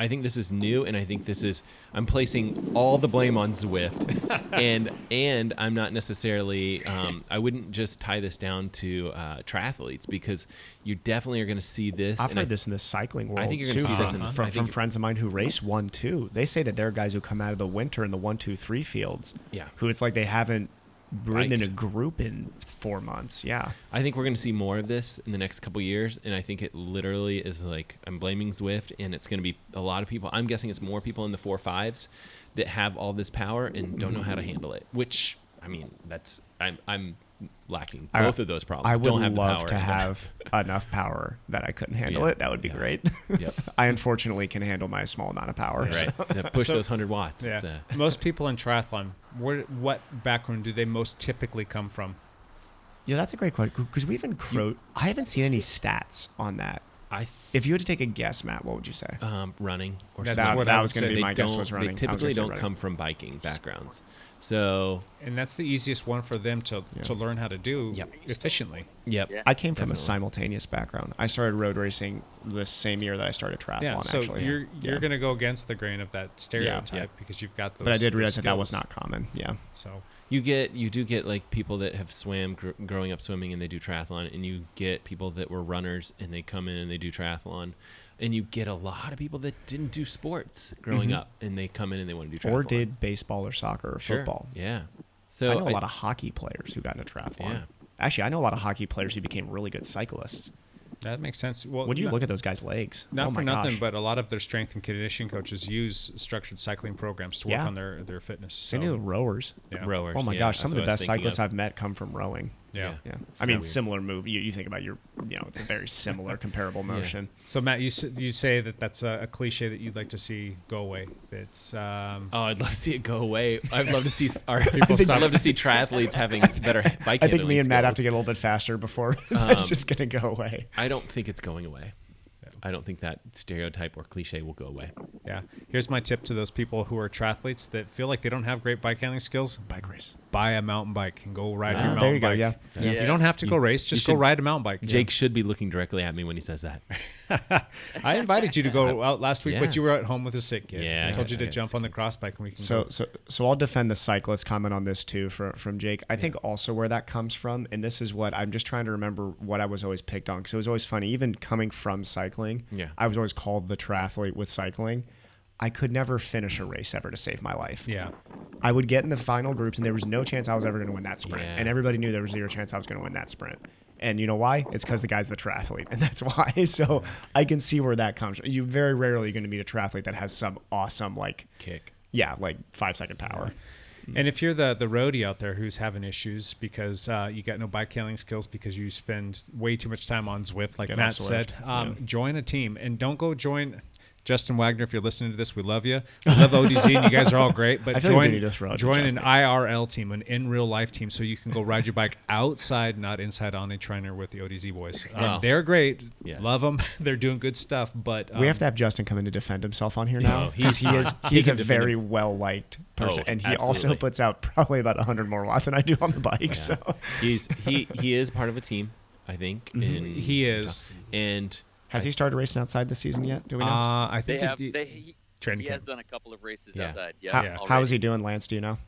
I think this is new, and I think this is. I'm placing all the blame on Zwift, and and I'm not necessarily. Um, I wouldn't just tie this down to uh, triathletes because you definitely are going to see this. I've heard I- this in the cycling world I think you're gonna too, see this in- from, from friends of mine who race one two. They say that there are guys who come out of the winter in the one two three fields, Yeah. who it's like they haven't ridden in a group in four months. Yeah. I think we're going to see more of this in the next couple years, and I think it literally is like I'm blaming Zwift, and it's going to be a lot of people. I'm guessing it's more people in the four fives that have all this power and don't know how to mm-hmm. handle it. Which I mean, that's I'm I'm lacking I- both of those problems. I would don't have the love power to have enough power that I couldn't handle Yeah. it. That would be Yeah. great. Yep. I unfortunately can handle my small amount of power. right so- that push So- those hundred watts. Yeah. It's, uh, Most people in triathlon, where, what background do they most typically come from? Yeah, that's a great question because we've encroached. I haven't seen any stats on that. I If you had to take a guess, Matt, what would you say? um, running or That's something. what that I was going to be my guess was running. They typically don't running. come from biking backgrounds. So And that's the easiest one for them to, to learn how to do Yep. efficiently. yep. I came from a simultaneous background. I started road racing the same year that I started triathlon. Yeah, so actually. you're Yeah. you're going to go against the grain of that stereotype yeah. because you've got those. But I did realize that that was not common. Yeah. So You get you do get like people that have swam gr- growing up swimming and they do triathlon, and you get people that were runners and they come in and they do triathlon, and you get a lot of people that didn't do sports growing mm-hmm. up and they come in and they want to do triathlon Or did baseball or soccer or Sure. football. Yeah. So I know a I- lot of hockey players who got into triathlon. Yeah. Actually, I know a lot of hockey players who became really good cyclists. that makes sense. Well, When you not- look at those guys' legs, Not oh for my nothing, gosh. but a lot of their strength and conditioning coaches use structured cycling programs to work Yeah. on their, their fitness. Same So, thing with rowers. yeah. rowers. Oh my yeah, gosh, some of the what I was best cyclists of. I've met come from rowing. Yeah. Yeah. So I mean, weird. similar move. You, you think about your, you know, it's a very similar, comparable motion. So Matt, you you say that that's a, a cliche that you'd like to see go away. It's um, Oh, I'd love to see it go away. I'd love to see our people. think- I'd love to see triathletes having better bike. I think me handling and Matt have to get a little bit faster before Um, it's just going to go away. I don't think it's going away. I don't think that stereotype or cliche will go away. yeah. Here's my tip to those people who are triathletes that feel like they don't have great bike handling skills. Bike race. Buy a mountain bike and go ride Wow. your ah, There mountain you go, bike. yeah. You don't have to go You- race. you Just go ride a mountain bike. Jake should be looking directly at me when he says that. I invited you to go out last week, Yeah. but you were at home with a sick kid. Yeah, I I told got- you I to got jump on the cross bike and we can So, go. so, so I'll defend the cyclist comment on this too for, from Jake. I think also where that comes from, and this is what I'm just trying to remember what I was always picked on because it was always funny. Even coming from cycling, Yeah. I was always called the triathlete with cycling. I could never finish a race ever to save my life. Yeah. I would get in the final groups, and there was no chance I was ever going to win that sprint. Yeah. And everybody knew there was zero chance I was going to win that sprint. And you know why? It's because the guy's the triathlete, and that's why. So I can see where that comes from. You very rarely going to meet a triathlete that has some awesome, like, Kick. yeah, like five second power. And if you're the the roadie out there who's having issues because uh, you got no bike handling skills because you spend way too much time on Zwift, like Get Matt said, um, yeah. join a team and don't go join. Justin Wagner, if you're listening to this, we love you. We love ODZ, and you guys are all great. But I feel like join need to throw it to join an Justin. IRL team, an in real life team, so you can go ride your bike outside, not inside on a trainer with the ODZ boys. Um, Wow. They're great, Yes. love them. They're doing good stuff. But um, we have to have Justin come in to defend himself on here now No, he's he is fine. He he's a very himself. well liked person, Oh, and he also puts out probably about hundred more watts than I do on the bike. So He's he he is part of a team, I think. Mm-hmm. And He is. And has he started racing outside this season yet? Do we know? Uh, I They think have. it, They, he, training he has done a couple of races Yeah. outside. Yeah. how, yeah. how is he doing, Lance? Do you know?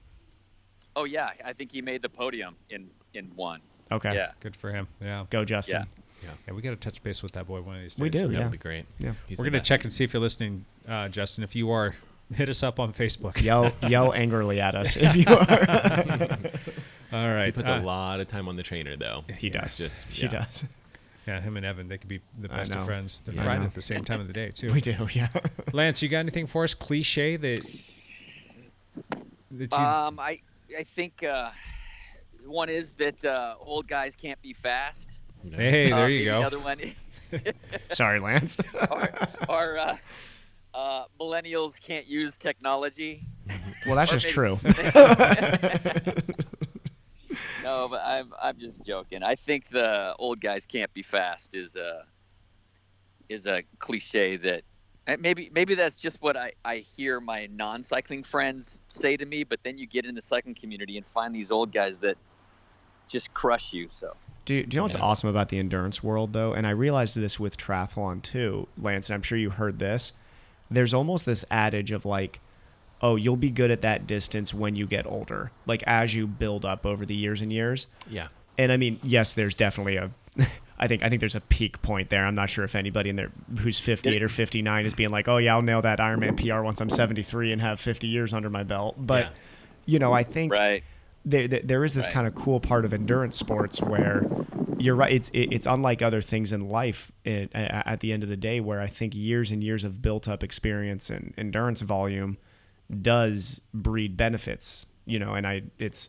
Oh yeah, I think he made the podium in in one. Okay, Yeah. good for him. Yeah, go Justin. yeah. Yeah. We got to touch base with that boy one of these days. We do, that yeah. would be great. Yeah. He's We're gonna best. check and see if you're listening, uh, Justin. If you are, hit us up on Facebook. Yell yell angrily at us if you are. All right. He puts uh, a lot of time on the trainer though. he does. It's just he yeah. does. Yeah, him and Evan, they could be the best of friends. They're Yeah. I at the same time of the day too. We do. Yeah. Lance, you got anything for us? Cliche that that you Um, I I think uh, one is that uh, old guys can't be fast. Hey, there Uh, you go. The other one, Sorry, Lance. or, or uh, uh, millennials can't use technology. well, that's just maybe- true. No, but I'm I'm just joking. I think the old guys can't be fast is a is a cliche that eh, maybe maybe that's just what I, I hear my non-cycling friends say to me. But then you get in the cycling community and find these old guys that just crush you. So Do you, do you know what's Yeah. awesome about the endurance world, though? And I realized this with triathlon too, Lance, and I'm sure you heard this. There's almost this adage of like, oh, you'll be good at that distance when you get older, like as you build up over the years and years. Yeah. And I mean, yes, there's definitely a. I think I think there's a peak point there. I'm not sure if anybody in there who's 58 or 59 is being like, "Oh yeah, I'll nail that Ironman PR once I'm 73 and have 50 years under my belt." But Yeah. you know, I think right, there, there- there is this Right. kind of cool part of endurance sports where you're right. It's it, it's unlike other things in life. It, at the end of the day, where I think years and years of built up experience and endurance volume does breed benefits. You know, and I it's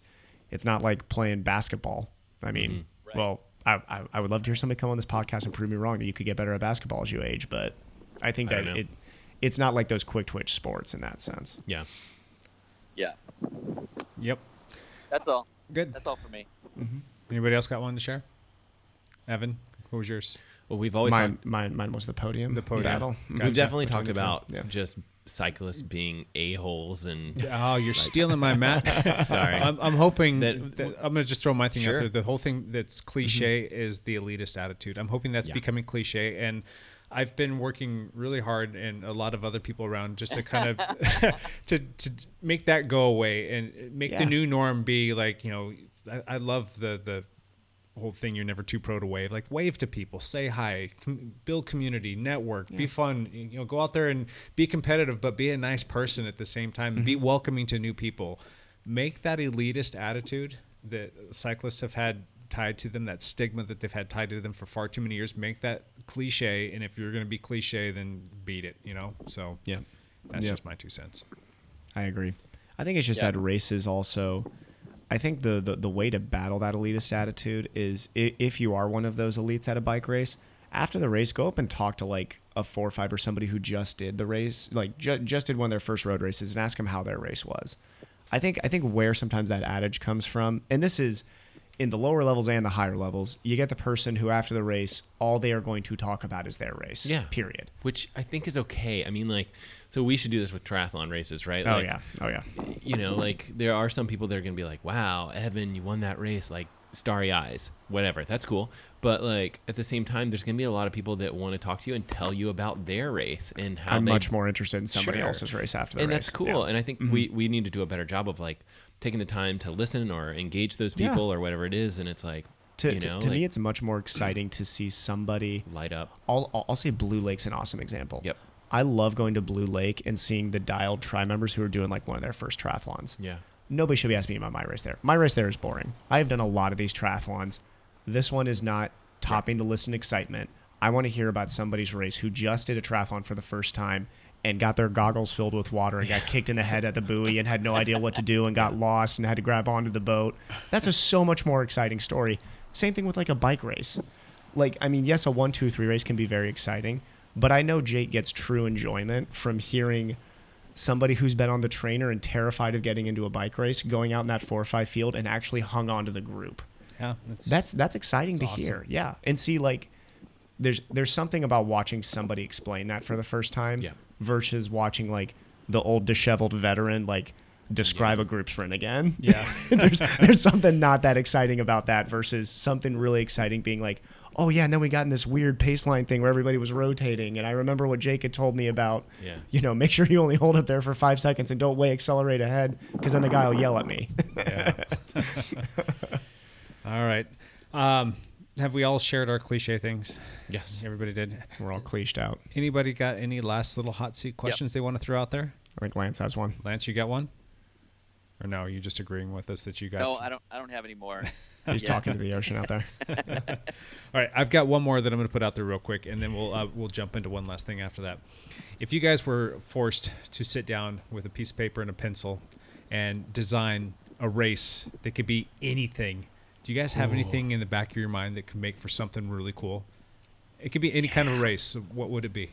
it's not like playing basketball. I mean, mm-hmm. well, I, I I would love to hear somebody come on this podcast and prove me wrong that you could get better at basketball as you age, but I think that don't it it's not like those quick twitch sports in that sense. Yeah. Yeah, Yep. that's all. Good. That's all for me. Mm-hmm. Anybody else got one to share? Evan, what was yours? Well, we've always Mine, talked, mine, mine was the podium. The podium. battle. Gotcha. we've definitely talked about Yeah. just cyclists being a holes and Oh, you're stealing my mat. Sorry. I'm, I'm hoping That- that, I'm gonna just throw my thing Sure. out there. The whole thing that's cliche mm-hmm. is the elitist attitude. I'm hoping that's Yeah. becoming cliche, and I've been working really hard, and a lot of other people around, just to kind of to to make that go away and make Yeah. the new norm be like you know. I, I love the the whole thing you're never too pro to wave. Like wave to people. Say hi. Com- build community. Network. Be fun. You know go out there and be competitive but be a nice person at the same time. Be mm-hmm. welcoming to new people. Make that elitist attitude that cyclists have had tied to them that stigma that they've had tied to them for far too many years. Make that cliche and if you're going to be cliche then beat it you know? So Yeah. that's Yeah. just my two cents. I agree. I think it's just Yeah. that races also. I think the, the the way to battle that elitist attitude is if you are one of those elites at a bike race, after the race, go up and talk to like a four or five or somebody who just did the race, like ju- just did one of their first road races, and ask them how their race was. I think I think where sometimes that adage comes from, and this is in the lower levels and the higher levels, you get the person who after the race, all they are going to talk about is their race. Yeah. Period. which I think is okay. I mean, like, so we should do this with triathlon races, right? Oh Like, yeah. Oh yeah. You know, like there are some people that are gonna be like, "Wow, Evan, you won that race!" Like starry eyes, whatever. That's cool. But like at the same time, there's gonna be a lot of people that want to talk to you and tell you about their race and how I'm they much more interested in somebody Sure. else's race after the and race. that's cool. Yeah. Mm-hmm. And I think we we need to do a better job of like taking the time to listen or engage those Yeah. people or whatever it is. And it's like, to, you to- know, to like, me, it's much more exciting to see somebody light up. I'll, I'll I'll say Blue Lake's an awesome example. Yep. I love going to Blue Lake and seeing the dialed tri members who are doing like one of their first triathlons. Yeah. Nobody should be asking me about my race there. My race there is boring. I have done a lot of these triathlons. This one is not topping the list in excitement. I want to hear about somebody's race who just did a triathlon for the first time and got their goggles filled with water and got kicked in the head at the buoy and had no idea what to do and got lost and had to grab onto the boat. That's a so much more exciting story. Same thing with like a bike race. Like, I mean, yes, a one, two, three race can be very exciting, but I know Jake gets true enjoyment from hearing somebody who's been on the trainer and terrified of getting into a bike race going out in that four or five field and actually hung on to the group. yeah that's That's that's exciting to awesome. hear. Yeah, and see like there's there's something about watching somebody explain that for the first time Yeah. Versus watching like the old disheveled veteran like describe a group sprint again. Yeah. there's there's something not that exciting about that versus something really exciting being like, oh yeah, and then we got in this weird pace line thing where everybody was rotating, and I remember what Jake had told me about. Yeah. You know, make sure you only hold it there for five seconds and don't way accelerate ahead because then the guy will yell at me. Yeah. all right. Um, have we all shared our cliche things? Yes. Everybody did. We're all cliched out. Anybody got any last little hot seat questions they want to throw out there? I think Lance has one. Lance, you got one? Or no, are you just agreeing with us that you got No, I don't. I don't have any more. He's Yeah. talking to the ocean out there. All right, I've got one more that I'm going to put out there real quick, and then we'll uh, we'll jump into one last thing after that. If you guys were forced to sit down with a piece of paper and a pencil and design a race that could be anything, do you guys have anything in the back of your mind that could make for something really cool? It could be any kind of race. So What would it be?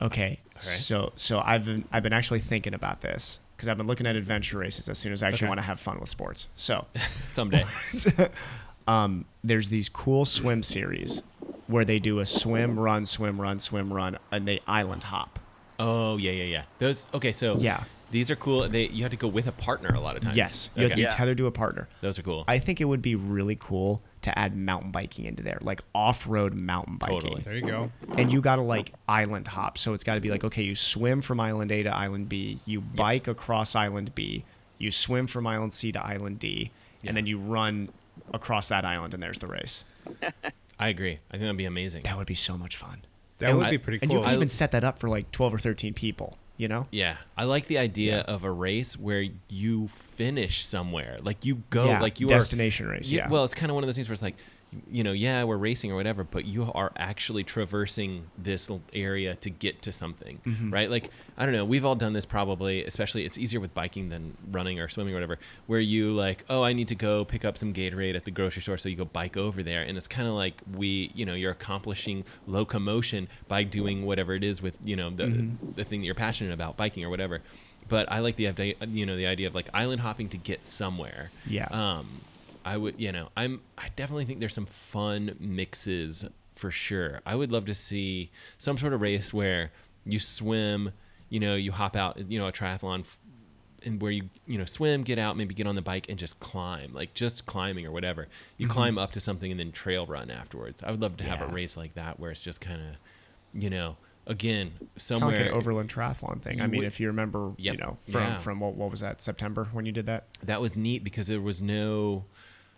Okay, so so I've been I've been actually thinking about this because I've been looking at adventure races as soon as I actually Okay. want to have fun with sports. So Someday. um, there's these cool swim series where they do a swim, run, swim, run, swim, run, and they island hop. Oh yeah, yeah, yeah. Those okay. So Yeah. These are cool. They you have to go with a partner a lot of times. Yes, you have to Okay. be tethered to a partner. Those are cool. I think it would be really cool to add mountain biking into there, like off-road mountain biking. Totally. There you go. and you gotta like island hop. So it's gotta be like, okay, you swim from island A to island B, you bike across island B, you swim from island C to island D, and then you run across that island, and there's the race. I agree. I think that'd be amazing. That would be so much fun. That And would I- be pretty cool. And you cool. can even set that up for like 12 or 13 people. You know? Yeah, I like the idea of a race where you finish somewhere, like you go, Yeah, like you are. destination are, race, yeah. Well, it's kind of one of those things where it's like, you know, yeah, we're racing or whatever, but you are actually traversing this area to get to something, Mhm. right? Like I don't know, we've all done this probably. Especially, it's easier with biking than running or swimming or whatever, where you like, oh, I need to go pick up some Gatorade at the grocery store, so you go bike over there, and it's kind of like we, you know, you're accomplishing locomotion by doing whatever it is with, you know, the Mhm. the thing that you're passionate about, biking or whatever. But I like the idea, you know, the idea of like island hopping to get somewhere. Yeah. Um, I would, you know, I'm, I definitely think there's some fun mixes for sure. I would love to see some sort of race where you swim, you know, you hop out, you know, a triathlon. f- And where you you know swim, get out, maybe get on the bike and just climb, like just climbing or whatever. You Mhm. climb up to something and then trail run afterwards. I would love to have a race like that where it's just kind of, you know, again Kind of somewhere like an overland triathlon thing. I mean, would- if you remember, Yep. you know, from Yeah. from what, what was that September when you did that? that was neat because there was no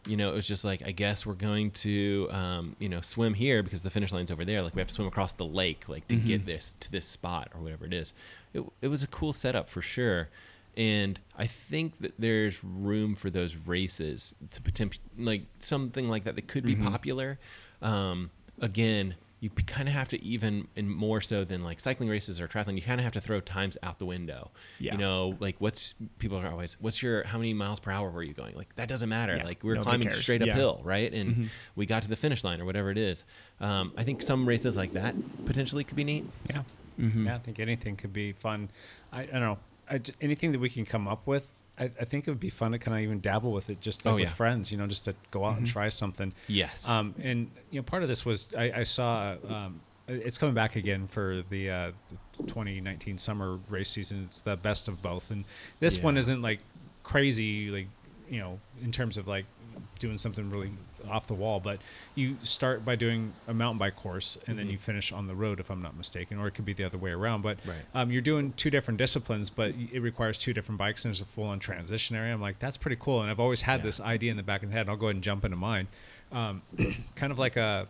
you know it was just like i guess we're going to um, you know swim here because the finish line's over there like we have to swim across the lake like to get Mhm. this to this spot or whatever it is it, it was a cool setup for sure and i think that there's room for those races to potentially like something like that that could be Mhm. popular um, again you kind of have to even and more so than like cycling races or triathlon you kind of have to throw times out the window Yeah. you know like what's people are always what's your how many miles per hour were you going like that doesn't matter Yeah, like we we're nobody climbing cares. straight Yeah. uphill right and Mhm. we got to the finish line or whatever it is um, i think some races like that potentially could be neat Yeah. Mhm. Yeah, I think anything could be fun. I, I don't know. I j anything that we can come up with, I, I think it would be fun to kind of even dabble with it, just like Oh, with yeah. friends, you know, just to go out and Mhm. try something. Yes. Um, and you know, part of this was I, I saw. Um, it's coming back again for the, uh, the 2019 summer race season. It's the best of both, and this one isn't like crazy, like you know, in terms of like doing something really off the wall. But you start by doing a mountain bike course, and then Mhm. you finish on the road, if I'm not mistaken, or it could be the other way around. But Right. um, you're doing two different disciplines, but it requires two different bikes, and there's a full-on transition area. I'm like, that's pretty cool, and I've always had this idea in the back of the head. And I'll go ahead and jump into mine. Um, kind of like a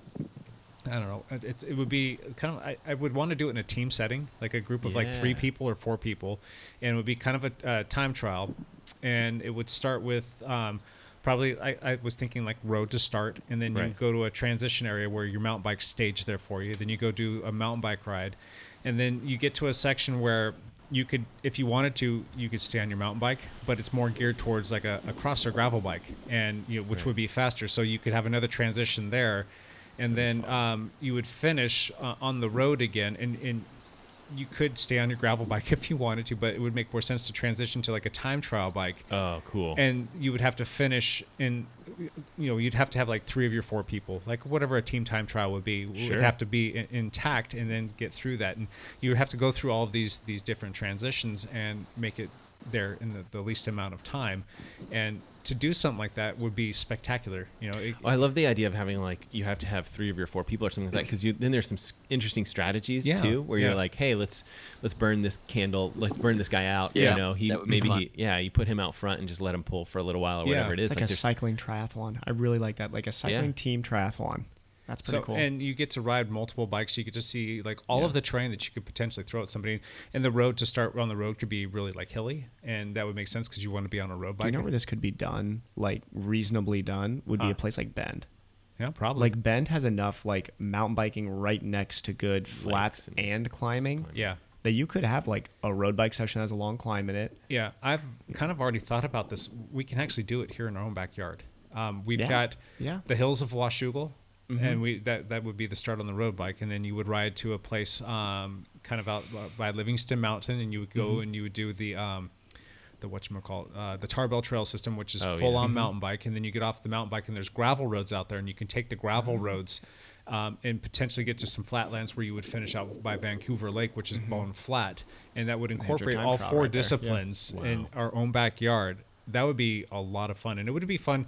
I don't know. it- It's, it would be kind of. I, I would want to do it in a team setting, like a group of like three people or four people, and it would be kind of a, a time trial, and it would start with um, probably. I, I was thinking like road to start, and then you go to a transition area where your mountain bike's staged there for you. Then you go do a mountain bike ride, and then you get to a section where you could, if you wanted to, you could stay on your mountain bike, but it's more geared towards like a, a cross or gravel bike, and you know, which Right. would be faster. So you could have another transition there, and then um, you would finish uh, on the road again, and, and you could stay on your gravel bike if you wanted to, but it would make more sense to transition to like a time trial bike. oh cool And you would have to finish in, you know, you'd have to have like three of your four people, like whatever a team time trial would be, Sure. would have to be i- intact and then get through that. And you would have to go through all of these these different transitions and make it there in the, the least amount of time. And to do something like that would be spectacular. You know, it, Oh, I love the idea of having like you have to have three of your four people or something like that because you then there's some interesting strategies Yeah, too where yeah. you're like, hey, let's let's burn this candle, let's burn this guy out. Yeah, you know, he that would be maybe he, yeah, you put him out front and just let him pull for a little while or Yeah, whatever it is. It's like, a cycling triathlon. I really like that. Like a cycling Yeah. team triathlon. That's pretty so, cool. And you get to ride multiple bikes. You get to see like all of the terrain that you could potentially throw at somebody. And the road to start on the road could be really like hilly, and that would make sense because you want to be on a road bike. Do bike. you know where this could be done? Like reasonably done would be Huh. a place like Bend. yeah, probably. Like Bend has enough like mountain biking right next to good flats and- and climbing yeah, that you could have like a road bike section that has a long climb in it. yeah. I've kind of already thought about this. We can actually do it here in our own backyard. Um, we've Yeah, got yeah. The hills of Washougal, and we that that would be the start on the road bike, and then you would ride to a place um, kind of out by Livingston Mountain, and you would go Mm-hmm. and you would do the um, the whatchamacallit, uh, the Tarbell Trail system, which is Oh, yeah. full on mountain bike, and then you get off the mountain bike, and there's gravel roads out there, and you can take the gravel Mm-hmm. roads. Um, and potentially get to some flatlands where you would finish out by Vancouver Lake, which is bone flat, and that would incorporate all four right there. Yeah. disciplines in our own backyard. That would be a lot of fun, and it would be fun.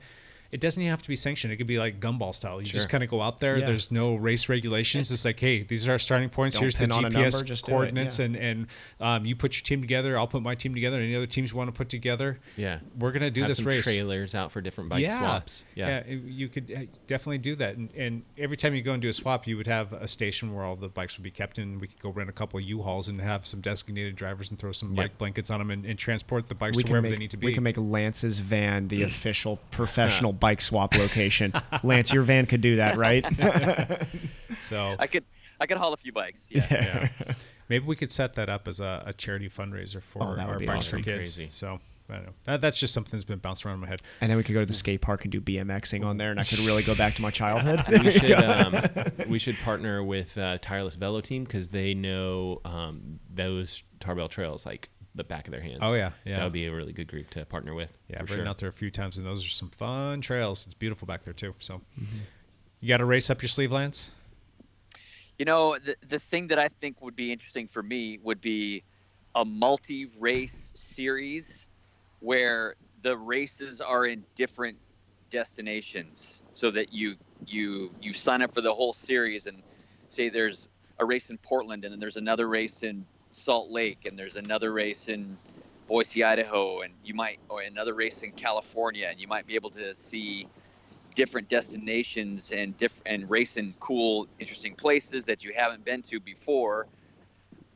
It doesn't even have to be sanctioned. It could be like gumball style. You just kind of go out there. Yeah. There's no race regulations. It's like, hey, these are our starting points. Don't Here's the pin on a GPS number, just coordinates, yeah. and and um, you put your team together. I'll put my team together. Any other teams you want to put together? Yeah. we're gonna do Have this some race. trailers out for different bike swaps. Yeah. it- you could uh, definitely do that. And, and every time you go and do a swap, you would have a station where all the bikes would be kept and We could go rent a couple of U-Hauls and have some designated drivers and throw some Yeah. bike blankets on them and, and transport the bikes we to wherever make they need to be. we can make Lance's van the official professional bike swap location. Lance, your van could do that, right? so I could I could haul a few bikes. Yeah. yeah. Maybe we could set that up as a, a charity fundraiser for Oh, our bikes awesome. for kids. Crazy. So I don't know. That, that's just something that's been bouncing around in my head. and then we could go to the skate park and do BMXing on there, and I could really go back to my childhood. we should um, we should partner with uh, Tireless Velo Team because they know um, those Tarbell trails like the back of their hands. Oh, yeah, yeah. That would be a really good group to partner with. Yeah, for I've ridden sure. out there a few times, and those are some fun trails. It's beautiful back there too. So, Mm-hmm. you got to race up your sleeve, Lance? You know, the the thing that I think would be interesting for me would be a multi-race series where the races are in different destinations so that you you you sign up for the whole series and say there's a race in Portland and then there's another race in Salt Lake and there's another race in Boise, Idaho and you might or another race in California and you might be able to see different destinations and diff- and race in cool interesting places that you haven't been to before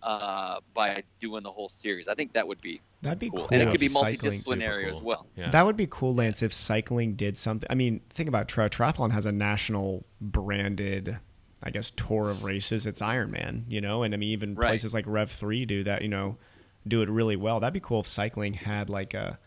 uh, by doing the whole series. I think that would be That'd be cool. cool. And it could be if cycling- multidisciplinary as well. Yeah. That would be cool, Lance, if cycling did something. I mean, think about tri- triathlon has a national branded, I guess, tour of races. It's Ironman, you know, and I mean, even Right. places like Rev Three do that, you know, do it really well. That'd be cool if cycling had like a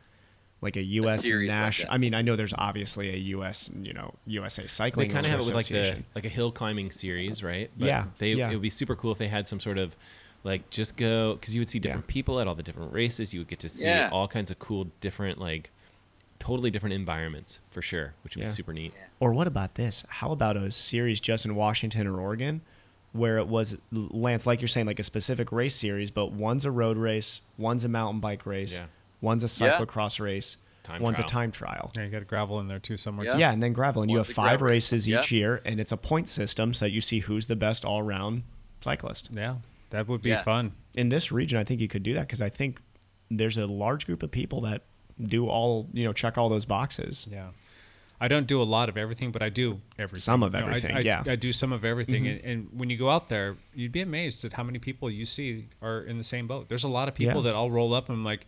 like a U.S. series like national. that. I mean, I know there's obviously a U.S. you know USA Cycling. They kind of have it with like the like a hill climbing series, right? Yeah, They yeah. it would be super cool if they had some sort of like just go because you would see different people at all the different races. You would get to see Yeah. all kinds of cool different like totally different environments for sure, which would Yeah. be super neat. Or what about this? How about a series just in Washington or Oregon where it was Lance, like you're saying, like a specific race series, but one's a road race, one's a mountain bike race, Yeah. one's a Yeah. cyclocross race, Time one's trial. a time trial. Yeah, you got gravel in there too somewhere. Yeah. too. Yeah, and then gravel, and you have five gravel race. races Yeah. each year, and it's a point system, so that you see who's the best all-round cyclist. Yeah, that would be Yeah. fun. In this region, I think you could do that because I think there's a large group of people that do all, you know, check all those boxes. Yeah. I don't do a lot of everything, but I do everything. Some of You know, I- everything, I, yeah. Mm-hmm. I do some of everything. And, and when you go out there, you'd be amazed at how many people you see are in the same boat. There's a lot of people Yeah. that I'll roll up and I'm like,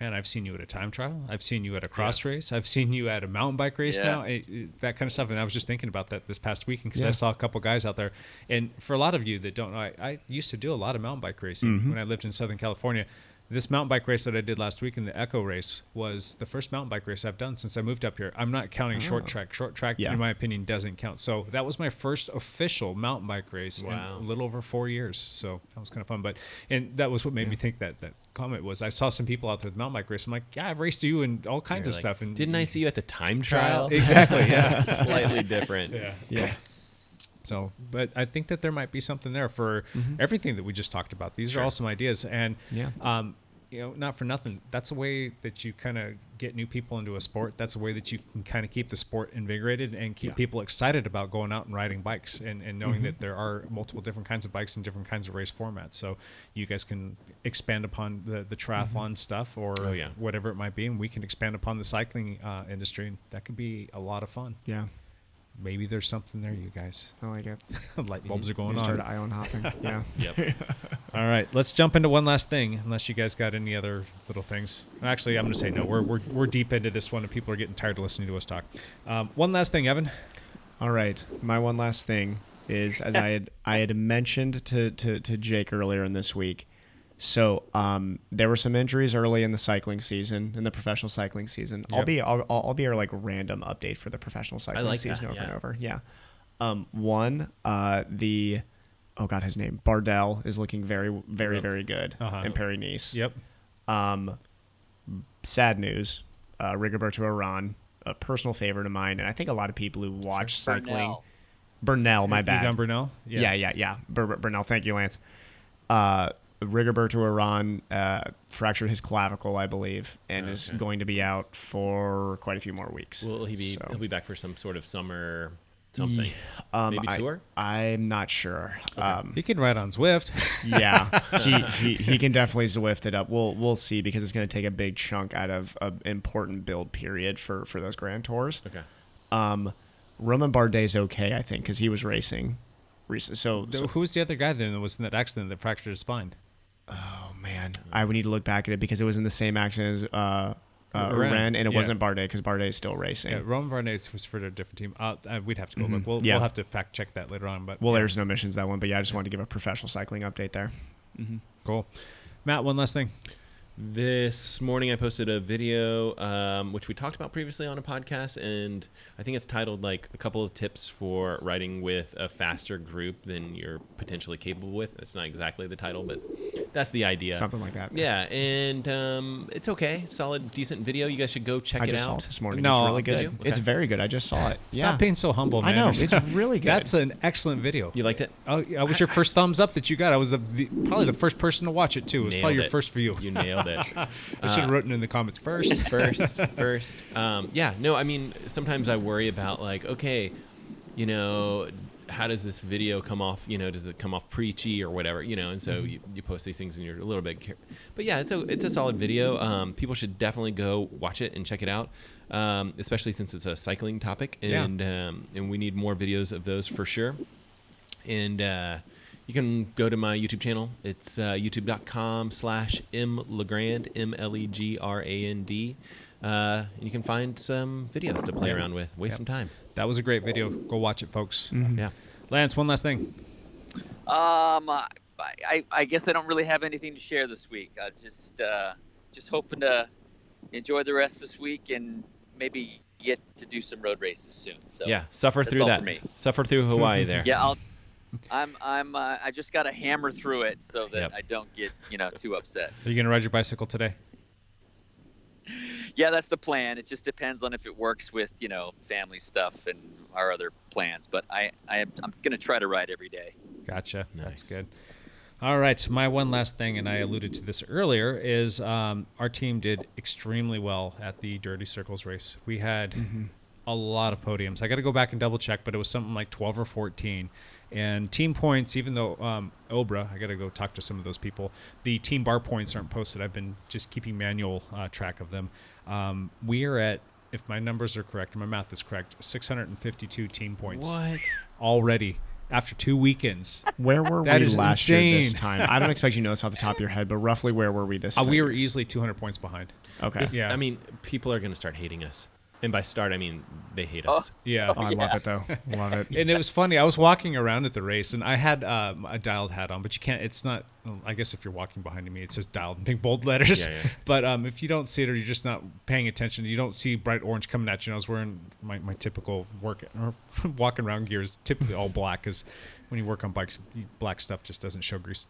man, I've seen you at a time trial. I've seen you at a cross race. I've seen you at a mountain bike race Yeah. now. It- it- that kind of stuff. And I was just thinking about that this past weekend because Yeah. I saw a couple guys out there. And for a lot of you that don't know, I, I used to do a lot of mountain bike racing Mm-hmm. when I lived in Southern California. This mountain bike race that I did last week in the Echo race was the first mountain bike race I've done since I moved up here. I'm not counting short oh. track. Short track, Oh. Yeah. in my opinion, doesn't count. So that was my first official mountain bike race Wow. in a little over four years. So that was kind of fun. But and that was what made me think that that comment was I saw some people out there at the mountain bike race. I'm like, yeah, I've raced you and all kinds You're of like, stuff. And Didn't I see you at the time trial? trial? Exactly. Yeah. Slightly different. yeah. Yeah. So, but I think that there might be something there for everything that we just talked about. These are all some ideas, and Yeah. um, you know, not for nothing. That's a way that you kind of get new people into a sport. That's a way that you can kind of keep the sport invigorated and keep Yeah. people excited about going out and riding bikes, and, and knowing that there are multiple different kinds of bikes and different kinds of race formats. So you guys can expand upon the the triathlon stuff or Oh, yeah. whatever it might be, and we can expand upon the cycling uh, industry. And that could be a lot of fun. Yeah. Maybe there's something there, you guys. I like it. Light bulbs are going You on. started island hopping. Yeah. Yep. All right, let's jump into one last thing. Unless you guys got any other little things. Actually, I'm going to say no. We're, we're we're deep into this one, and people are getting tired of listening to us talk. Um, one last thing, Evan. All right. My one last thing is as I had I had mentioned to, to, to Jake earlier in this week. So um, there were some injuries early in the cycling season, in the professional cycling season. I'll be I'll, I'll I'll be our like random update for the professional cycling like season that, over and over. Yeah. Um, one, uh, the oh god, his name Bardell is looking very very Yep. very good Uh-huh. in Paris Nice. Yep. Um, sad news. Uh, Rigoberto Urán, a personal favorite of mine, and I think a lot of people who watch cycling. Bernal. Bernal, my bad. Egan Bernal. Yeah, yeah, yeah. Bur- Bur- Bernal, thank you, Lance. Uh, Rigoberto Uran uh, fractured his clavicle, I believe, and is going to be out for quite a few more weeks. Will he be? So- He'll be back for some sort of summer something. Um, Maybe tour. I'm not sure. Um, He can ride on Zwift. yeah, he, he he can definitely Zwift it up. We'll we'll see because it's going to take a big chunk out of an important build period for for those Grand Tours. Okay. Um, Romain Bardet's okay, I think, because he was racing. Recent, so, so Who was the other guy then that was in that accident that fractured his spine? Oh man, I would need to look back at it because it was in the same accident as uh, uh, Uran. Uran, and it Yeah. wasn't Bardet because Bardet is still racing. Yeah, Romain Barnett was for a different team. Uh, we'd have to go look. We'll, Yeah. we'll have to fact check that later on. But well, yeah, there's no missions that one, but yeah, I just wanted to give a professional cycling update there. cool. Matt, one last thing. This morning I posted a video, um, which we talked about previously on a podcast, and I think it's titled like a couple of tips for writing with a faster group than you're potentially capable with. It's not exactly the title, but that's the idea. Something like that. Yeah, and um, it's okay. Solid, decent video. You guys should go check I it just saw out. it this morning. No, it's really good. you? It's very good. I just saw it. Stop yeah. being so humble, I man. know, it's really good. That's an excellent video. You liked it? Oh, I was your first thumbs up that you got. I was the, the, probably the first person to watch it too. It was probably your it. first view. You nailed it. I should have written in the comments first. first first. Um, yeah no i mean sometimes i worry about like okay you know how does this video come off you know does it come off preachy or whatever you know and so you, you post these things and you're a little bit care- but yeah it's a it's a solid video. Um, people should definitely go watch it and check it out um, especially since it's a cycling topic Yeah. and um, and we need more videos of those for sure. And uh, you can go to my YouTube channel. It's uh, youtube.com slash mlegrand, M-L-E-G-R-A-N-D. Uh, and you can find some videos to play Yep. around with. Waste Yep. some time. that was a great video. Go watch it, folks. Yeah. Lance, one last thing. Um, I, I, I guess I don't really have anything to share this week. I just uh, just hoping to enjoy the rest this week and maybe get to do some road races soon. So Yeah. Suffer through that. for me. Suffer through Hawaii there. Yeah, I'll. I'm I'm uh, I just got to hammer through it so that Yep. I don't get you know too upset. Are you gonna ride your bicycle today? Yeah, that's the plan. It just depends on if it works with you know family stuff and our other plans. But I, I am, I'm gonna try to ride every day. Gotcha. That's Nice. good. All right. So my one last thing, and I alluded to this earlier, is um, our team did extremely well at the Dirty Circles race. We had a lot of podiums. I got to go back and double check, but it was something like 12 or 14. And team points, even though um, OBRA, I got to go talk to some of those people. The team bar points aren't posted. I've been just keeping manual uh, track of them. Um, we are at, if my numbers are correct, or my math is correct, 652 team points What? already after two weekends. Where were That we is last year this insane. time? I don't expect you to know this off the top of your head, but roughly where were we this Uh, time? we were easily 200 points behind. okay. This- Yeah. I mean, people are going to start hating us. And by start, I mean they hate us. Yeah. Oh, I love it though. Love it. and it was funny. I was walking around at the race, and I had um, a dialed hat on, but you can't. It's not. well, I guess if you're walking behind me, it says dialed in big bold letters. Yeah, yeah. But um, if you don't see it, or you're just not paying attention, you don't see bright orange coming at you. And I was wearing my, my typical work or walking around gear is typically all black, because when you work on bikes, black stuff just doesn't show grease.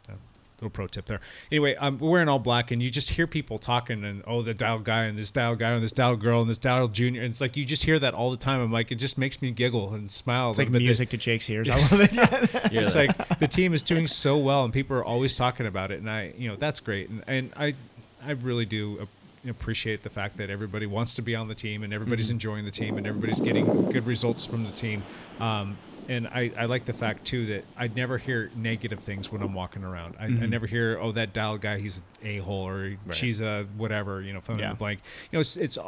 Little pro tip there. Anyway, I'm wearing all black, and you just hear people talking, and oh, the dial guy, and this dial guy, and this dial girl, and this dial junior. And it's like you just hear that all the time. I'm like, it just makes me giggle and smile. It's like music to Jake's ears. I love it. You're It's like- like the team is doing so well, and people are always talking about it, and I, you know, that's great, and, and I, I really do appreciate the fact that everybody wants to be on the team, and everybody's enjoying the team, and everybody's getting good results from the team. Um, and I, I like the fact too that I never hear negative things when I'm walking around. I, I never hear, oh, that dial guy, he's an a hole, or she's a whatever, you know, fill in the blank. You know, it's it's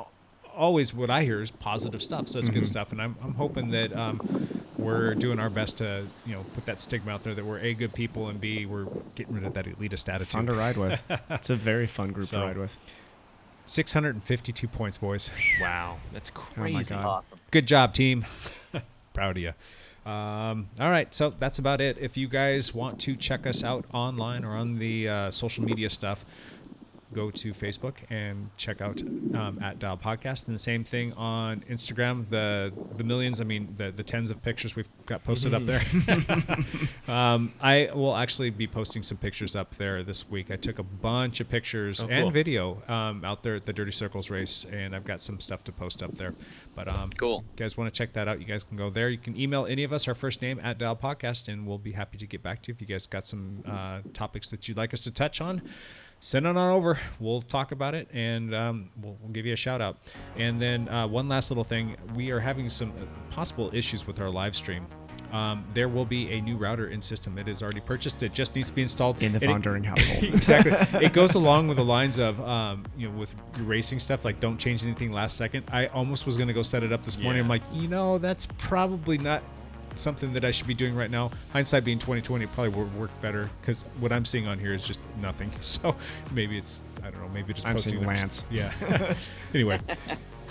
always what I hear is positive stuff. So it's good stuff, and I'm, I'm hoping that um, we're doing our best to you know put that stigma out there that we're a good people and b we're getting rid of that elitist attitude. fun to ride with. It's a very fun group So- to ride with. 652 points, boys. Wow. That's Oh crazy. God. Awesome. Good job, team. Proud of you. Um, all right, so that's about it. If you guys want to check us out online or on the uh, social media stuff, go to Facebook and check out um, at Dial Podcast, and the same thing on Instagram. The the millions, I mean, the the tens of pictures we've got posted up there. um, I will actually be posting some pictures up there this week. I took a bunch of pictures Oh, and cool. video um, out there at the Dirty Circles race, and I've got some stuff to post up there. But um, Cool. you guys want to check that out, you guys can go there. You can email any of us our first name at Dial Podcast, and we'll be happy to get back to you if you guys got some uh, topics that you'd like us to touch on. Send it on over. We'll talk about it, and um, we'll, we'll give you a shout out. And then uh, one last little thing: we are having some uh, possible issues with our live stream. Um, there will be a new router in system. It is already purchased. It just needs to be installed In the And it- Von During household. exactly. It goes along with the lines of, um, you know, with racing stuff, like don't change anything last second. I almost was going to go set it up this morning. Yeah. I'm like, you know, that's probably not something that I should be doing right now. Hindsight being 2020, it probably would work better because what I'm seeing on here is just nothing. So maybe it's, I don't know, maybe just I'm posting seeing Lance. Yeah. anyway.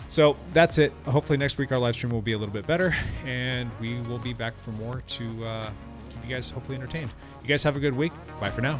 So that's it. Hopefully next week our live stream will be a little bit better, and we will be back for more to uh, keep you guys hopefully entertained. You guys have a good week. Bye for now.